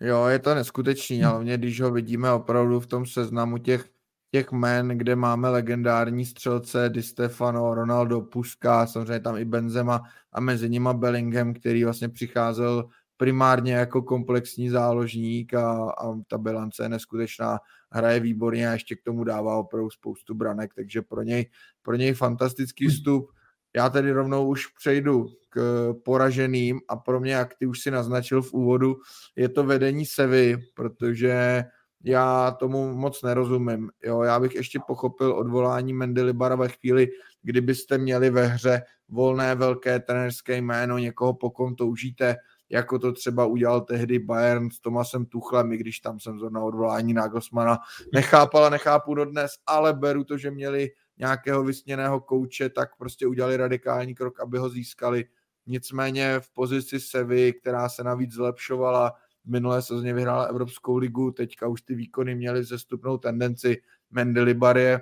Jo, je to neskutečný, ale mě, když ho vidíme opravdu v tom seznamu těch, těch men, kde máme legendární střelce Di Stefano, Ronaldo, Puska, samozřejmě tam i Benzema a mezi nimi Bellingham, který vlastně přicházel primárně jako komplexní záložník a, a ta bilance je neskutečná, hraje výborně a ještě k tomu dává opravdu spoustu branek, takže pro něj, pro něj fantastický vstup. Já tedy rovnou už přejdu k poraženým a pro mě, jak ty už si naznačil v úvodu, je to vedení Sevy, protože já tomu moc nerozumím. Jo, já bych ještě pochopil odvolání Mendelibara ve chvíli, kdybyste měli ve hře volné velké trenerské jméno, někoho po kom toužíte, jako to třeba udělal tehdy Bayern s Tomasem Tuchlem, i když tam jsem zrovna odvolání Nagelsmana nechápal a nechápu dodnes, ale beru to, že měli nějakého vysněného kouče, tak prostě udělali radikální krok, aby ho získali. Nicméně v pozici Sevy, která se navíc zlepšovala, minulé sezóně vyhrála Evropskou ligu, teďka už ty výkony měly zestupnou tendenci. Mendelibar je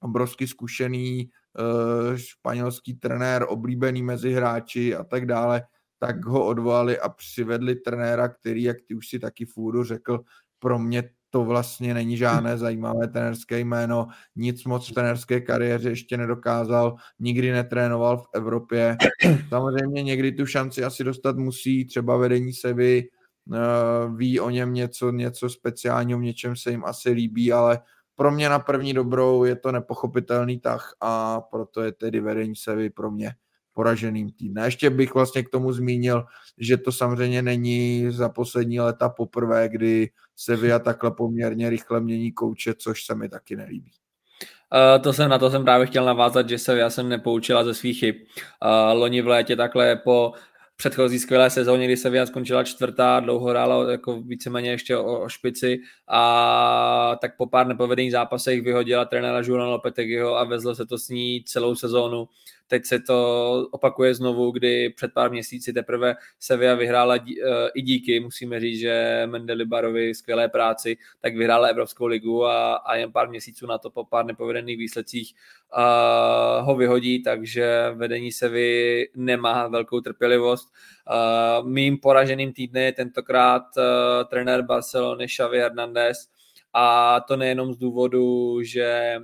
obrovsky zkušený uh, španělský trenér, oblíbený mezi hráči a tak dále, tak ho odvolali a přivedli trenéra, který, jak ty už si taky v řekl, pro mě to vlastně není žádné zajímavé trenerské jméno, nic moc v trenerské kariéře ještě nedokázal, nikdy netrénoval v Evropě. <clears throat> Samozřejmě někdy tu šanci asi dostat musí, třeba vedení Sevy uh, ví o něm něco, něco speciálního, v něčem se jim asi líbí, ale pro mě na první dobrou je to nepochopitelný tah a proto je tedy vedení Sevy pro mě poraženým týdne. Ještě bych vlastně k tomu zmínil, že to samozřejmě není za poslední leta poprvé, kdy Sevilla takhle poměrně rychle mění kouče, což se mi taky nelíbí. Uh, to jsem, na to jsem právě chtěl navázat, že se já jsem nepoučila ze svých chyb. Uh, loni v létě takhle po předchozí skvělé sezóně, kdy Sevilla skončila čtvrtá, dlouho hrála jako víceméně ještě o, o špici a tak po pár nepovedených zápasech vyhodila trenéra Juliana Lopetegiho a vezlo se to s ní celou sezónu. Teď se to opakuje znovu, kdy před pár měsíci teprve Sevilla vyhrála eh, i díky, musíme říct, že Mendeli Barovi skvělé práci, tak vyhrála Evropskou ligu a, a jen pár měsíců na to po pár nepovedených výsledcích uh, ho vyhodí, takže vedení Sevy nemá velkou trpělivost. Uh, mým poraženým týdne je tentokrát uh, trenér Barcelony Xavi Hernandez, a to nejenom z důvodu, že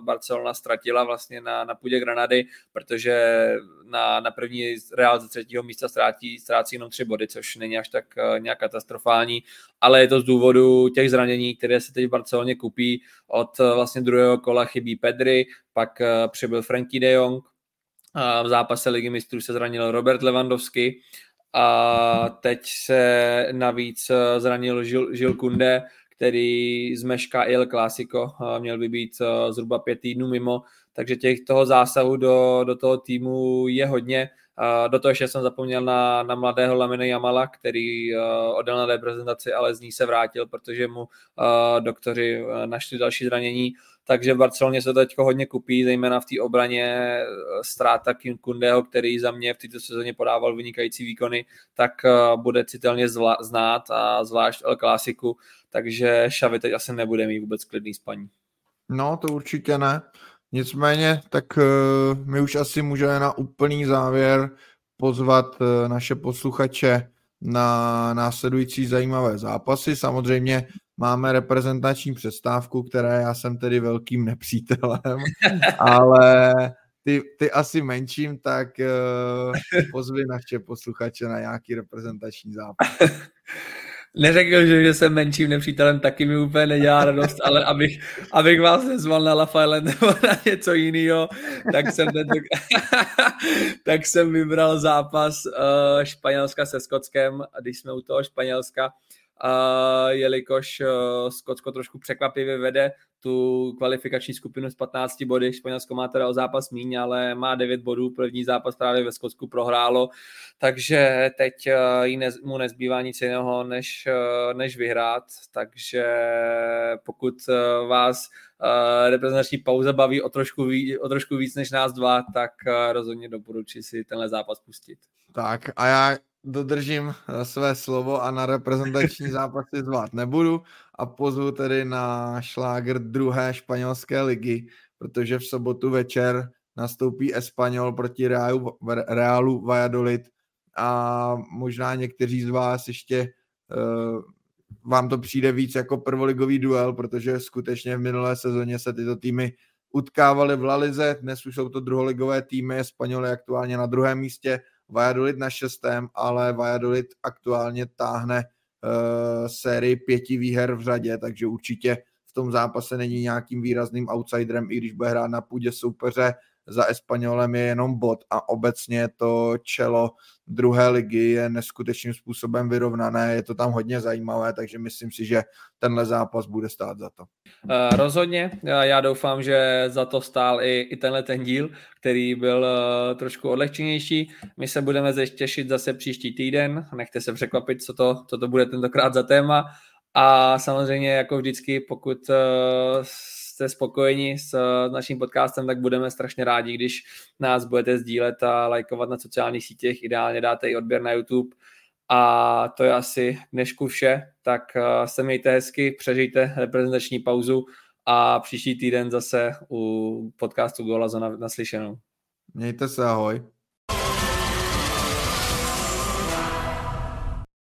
Barcelona ztratila vlastně na, na půdě Granady, protože na, na první Real ze třetího místa ztrácí, ztrácí jenom tři body, což není až tak nějak katastrofální, ale je to z důvodu těch zranění, které se teď v Barceloně kupí. Od vlastně druhého kola chybí Pedri, pak přibyl Frankie de Jong, v zápase ligy mistrů se zranil Robert Lewandowski. A teď se navíc zranil Žil, Žil Kunde, který zmešká Il Clasico, měl by být zhruba pět týdnů mimo, takže těch toho zásahu do, do toho týmu je hodně. Do toho ještě jsem zapomněl na, na mladého Lamine Jamala, který uh, odjel na reprezentaci, ale z ní se vrátil, protože mu uh, doktoři uh, našli další zranění takže v Barceloně se to teď hodně kupí, zejména v té obraně eh, ztráta Kim Kundeho, který za mě v této sezóně podával vynikající výkony, tak eh, bude citelně zvla- znát a zvlášť El Clásiku, takže Šavy teď asi nebude mít vůbec klidný spaní. No, to určitě ne. Nicméně, tak uh, my už asi můžeme na úplný závěr pozvat uh, naše posluchače na následující zajímavé zápasy. Samozřejmě máme reprezentační přestávku, které já jsem tedy velkým nepřítelem, <laughs> ale ty, ty asi menším, tak uh, pozvi naše posluchače na nějaký reprezentační zápas. <laughs> Neřekl, že, že jsem menším nepřítelem, taky mi úplně nedělá radost, ale abych, abych vás nezval na La Island nebo <laughs> na něco jiného, tak jsem, tento, <laughs> tak jsem vybral zápas uh, Španělska se Skotskem. A když jsme u toho Španělska, jelikož uh, Skotsko trošku překvapivě vede tu kvalifikační skupinu z 15 body, Španělsko má teda o zápas míň, ale má 9 bodů, první zápas právě ve Skotsku prohrálo, takže teď ne, mu nezbývá nic jiného, než, uh, než vyhrát, takže pokud vás reprezentační pauza baví o trošku, ví, o trošku víc než nás dva, tak rozhodně doporučuji si tenhle zápas pustit. Tak a já dodržím eh, své slovo a na reprezentační <laughs> zápasy zvát nebudu a pozvu tedy na šláger druhé španělské ligy, protože v sobotu večer nastoupí Espanol proti Realu, Realu Valladolid a možná někteří z vás ještě uh, vám to přijde víc jako prvoligový duel, protože skutečně v minulé sezóně se tyto týmy utkávaly v Lalize, dnes už jsou to druholigové týmy, Espanol je aktuálně na druhém místě Valladolid na šestém, ale Valladolid aktuálně táhne uh, sérii pěti výher v řadě, takže určitě v tom zápase není nějakým výrazným outsiderem, i když bude hrát na půdě soupeře za Espanolem je jenom bod a obecně to čelo druhé ligy je neskutečným způsobem vyrovnané, je to tam hodně zajímavé, takže myslím si, že tenhle zápas bude stát za to. Uh, rozhodně, já doufám, že za to stál i, i tenhle ten díl, který byl uh, trošku odlehčenější. My se budeme těšit zase příští týden, nechte se překvapit, co to, co to bude tentokrát za téma. A samozřejmě, jako vždycky, pokud uh, jste spokojeni s naším podcastem, tak budeme strašně rádi, když nás budete sdílet a lajkovat na sociálních sítích, ideálně dáte i odběr na YouTube. A to je asi dnešku vše, tak se mějte hezky, přežijte reprezentační pauzu a příští týden zase u podcastu Gola za naslyšenou. Mějte se, ahoj.